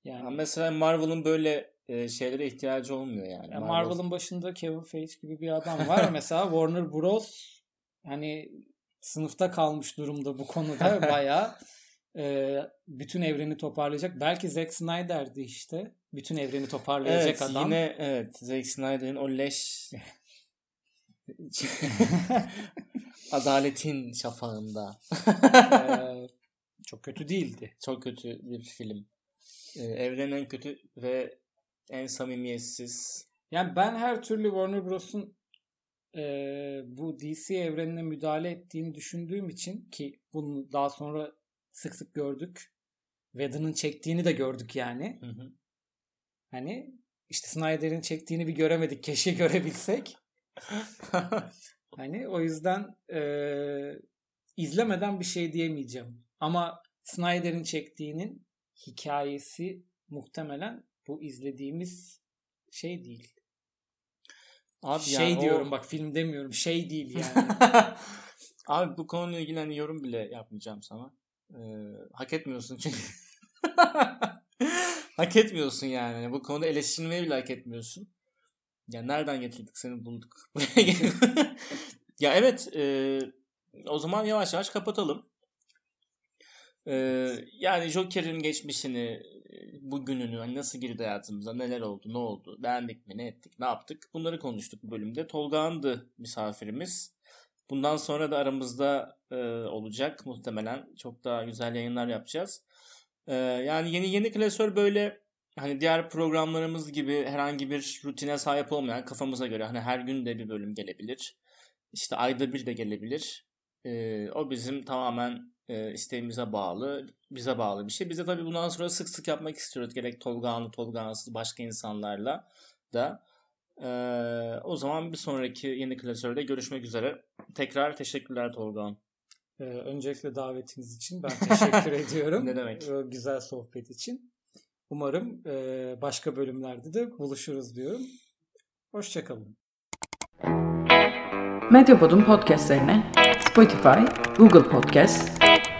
Yani Ama mesela Marvel'ın böyle e, şeylere ihtiyacı olmuyor yani. Ya Marvel- Marvel'ın başında Kevin Feige gibi bir adam var. <laughs> Mesela Warner Bros. hani sınıfta kalmış durumda bu konuda <laughs> bayağı e, bütün evreni toparlayacak. Belki Zack Snyder'di işte. Bütün evreni toparlayacak Evet adam. yine evet Zack Snyder'in o leş <laughs> Adaletin şafağında. Ee, çok kötü değildi. Çok kötü bir film. Ee, evrenin en kötü ve en samimiyetsiz. Yani ben her türlü Warner Bros'un e, bu DC evrenine müdahale ettiğini düşündüğüm için ki bunu daha sonra sık sık gördük. Whedon'ın çektiğini de gördük yani. Hı hı. Hani işte Snyder'in çektiğini bir göremedik. <laughs> Keşke görebilsek. <laughs> Hani o yüzden e, izlemeden bir şey diyemeyeceğim. Ama Snyder'in çektiğinin hikayesi muhtemelen bu izlediğimiz şey değil. Abi şey yani o- diyorum bak film demiyorum. Şey değil yani. <laughs> Abi bu konuyla ilgili hani yorum bile yapmayacağım sana. Ee, hak etmiyorsun çünkü. <laughs> hak etmiyorsun yani. Bu konuda eleştirilmeyi bile hak etmiyorsun. Ya nereden getirdik seni bulduk. <laughs> ya evet e, o zaman yavaş yavaş kapatalım. E, yani Joker'in geçmişini, bugününü, hani nasıl girdi hayatımıza, neler oldu, ne oldu, beğendik mi, ne ettik, ne yaptık bunları konuştuk bu bölümde. Tolga Han'dı misafirimiz. Bundan sonra da aramızda e, olacak muhtemelen. Çok daha güzel yayınlar yapacağız. E, yani yeni yeni klasör böyle hani diğer programlarımız gibi herhangi bir rutine sahip olmayan kafamıza göre hani her gün de bir bölüm gelebilir. İşte ayda bir de gelebilir. E, o bizim tamamen e, isteğimize bağlı, bize bağlı bir şey. Biz de tabii bundan sonra sık sık yapmak istiyoruz. Gerek Tolga Hanlı, Tolga Hansız başka insanlarla da. E, o zaman bir sonraki yeni klasörde görüşmek üzere. Tekrar teşekkürler Tolga Han. Ee, öncelikle davetiniz için ben teşekkür <laughs> ediyorum. Ne demek? Ee, güzel sohbet için. Umarım e, başka bölümlerde de buluşuruz diyorum. Hoşçakalın. Medyapod'un podcastlerine Spotify, Google Podcast,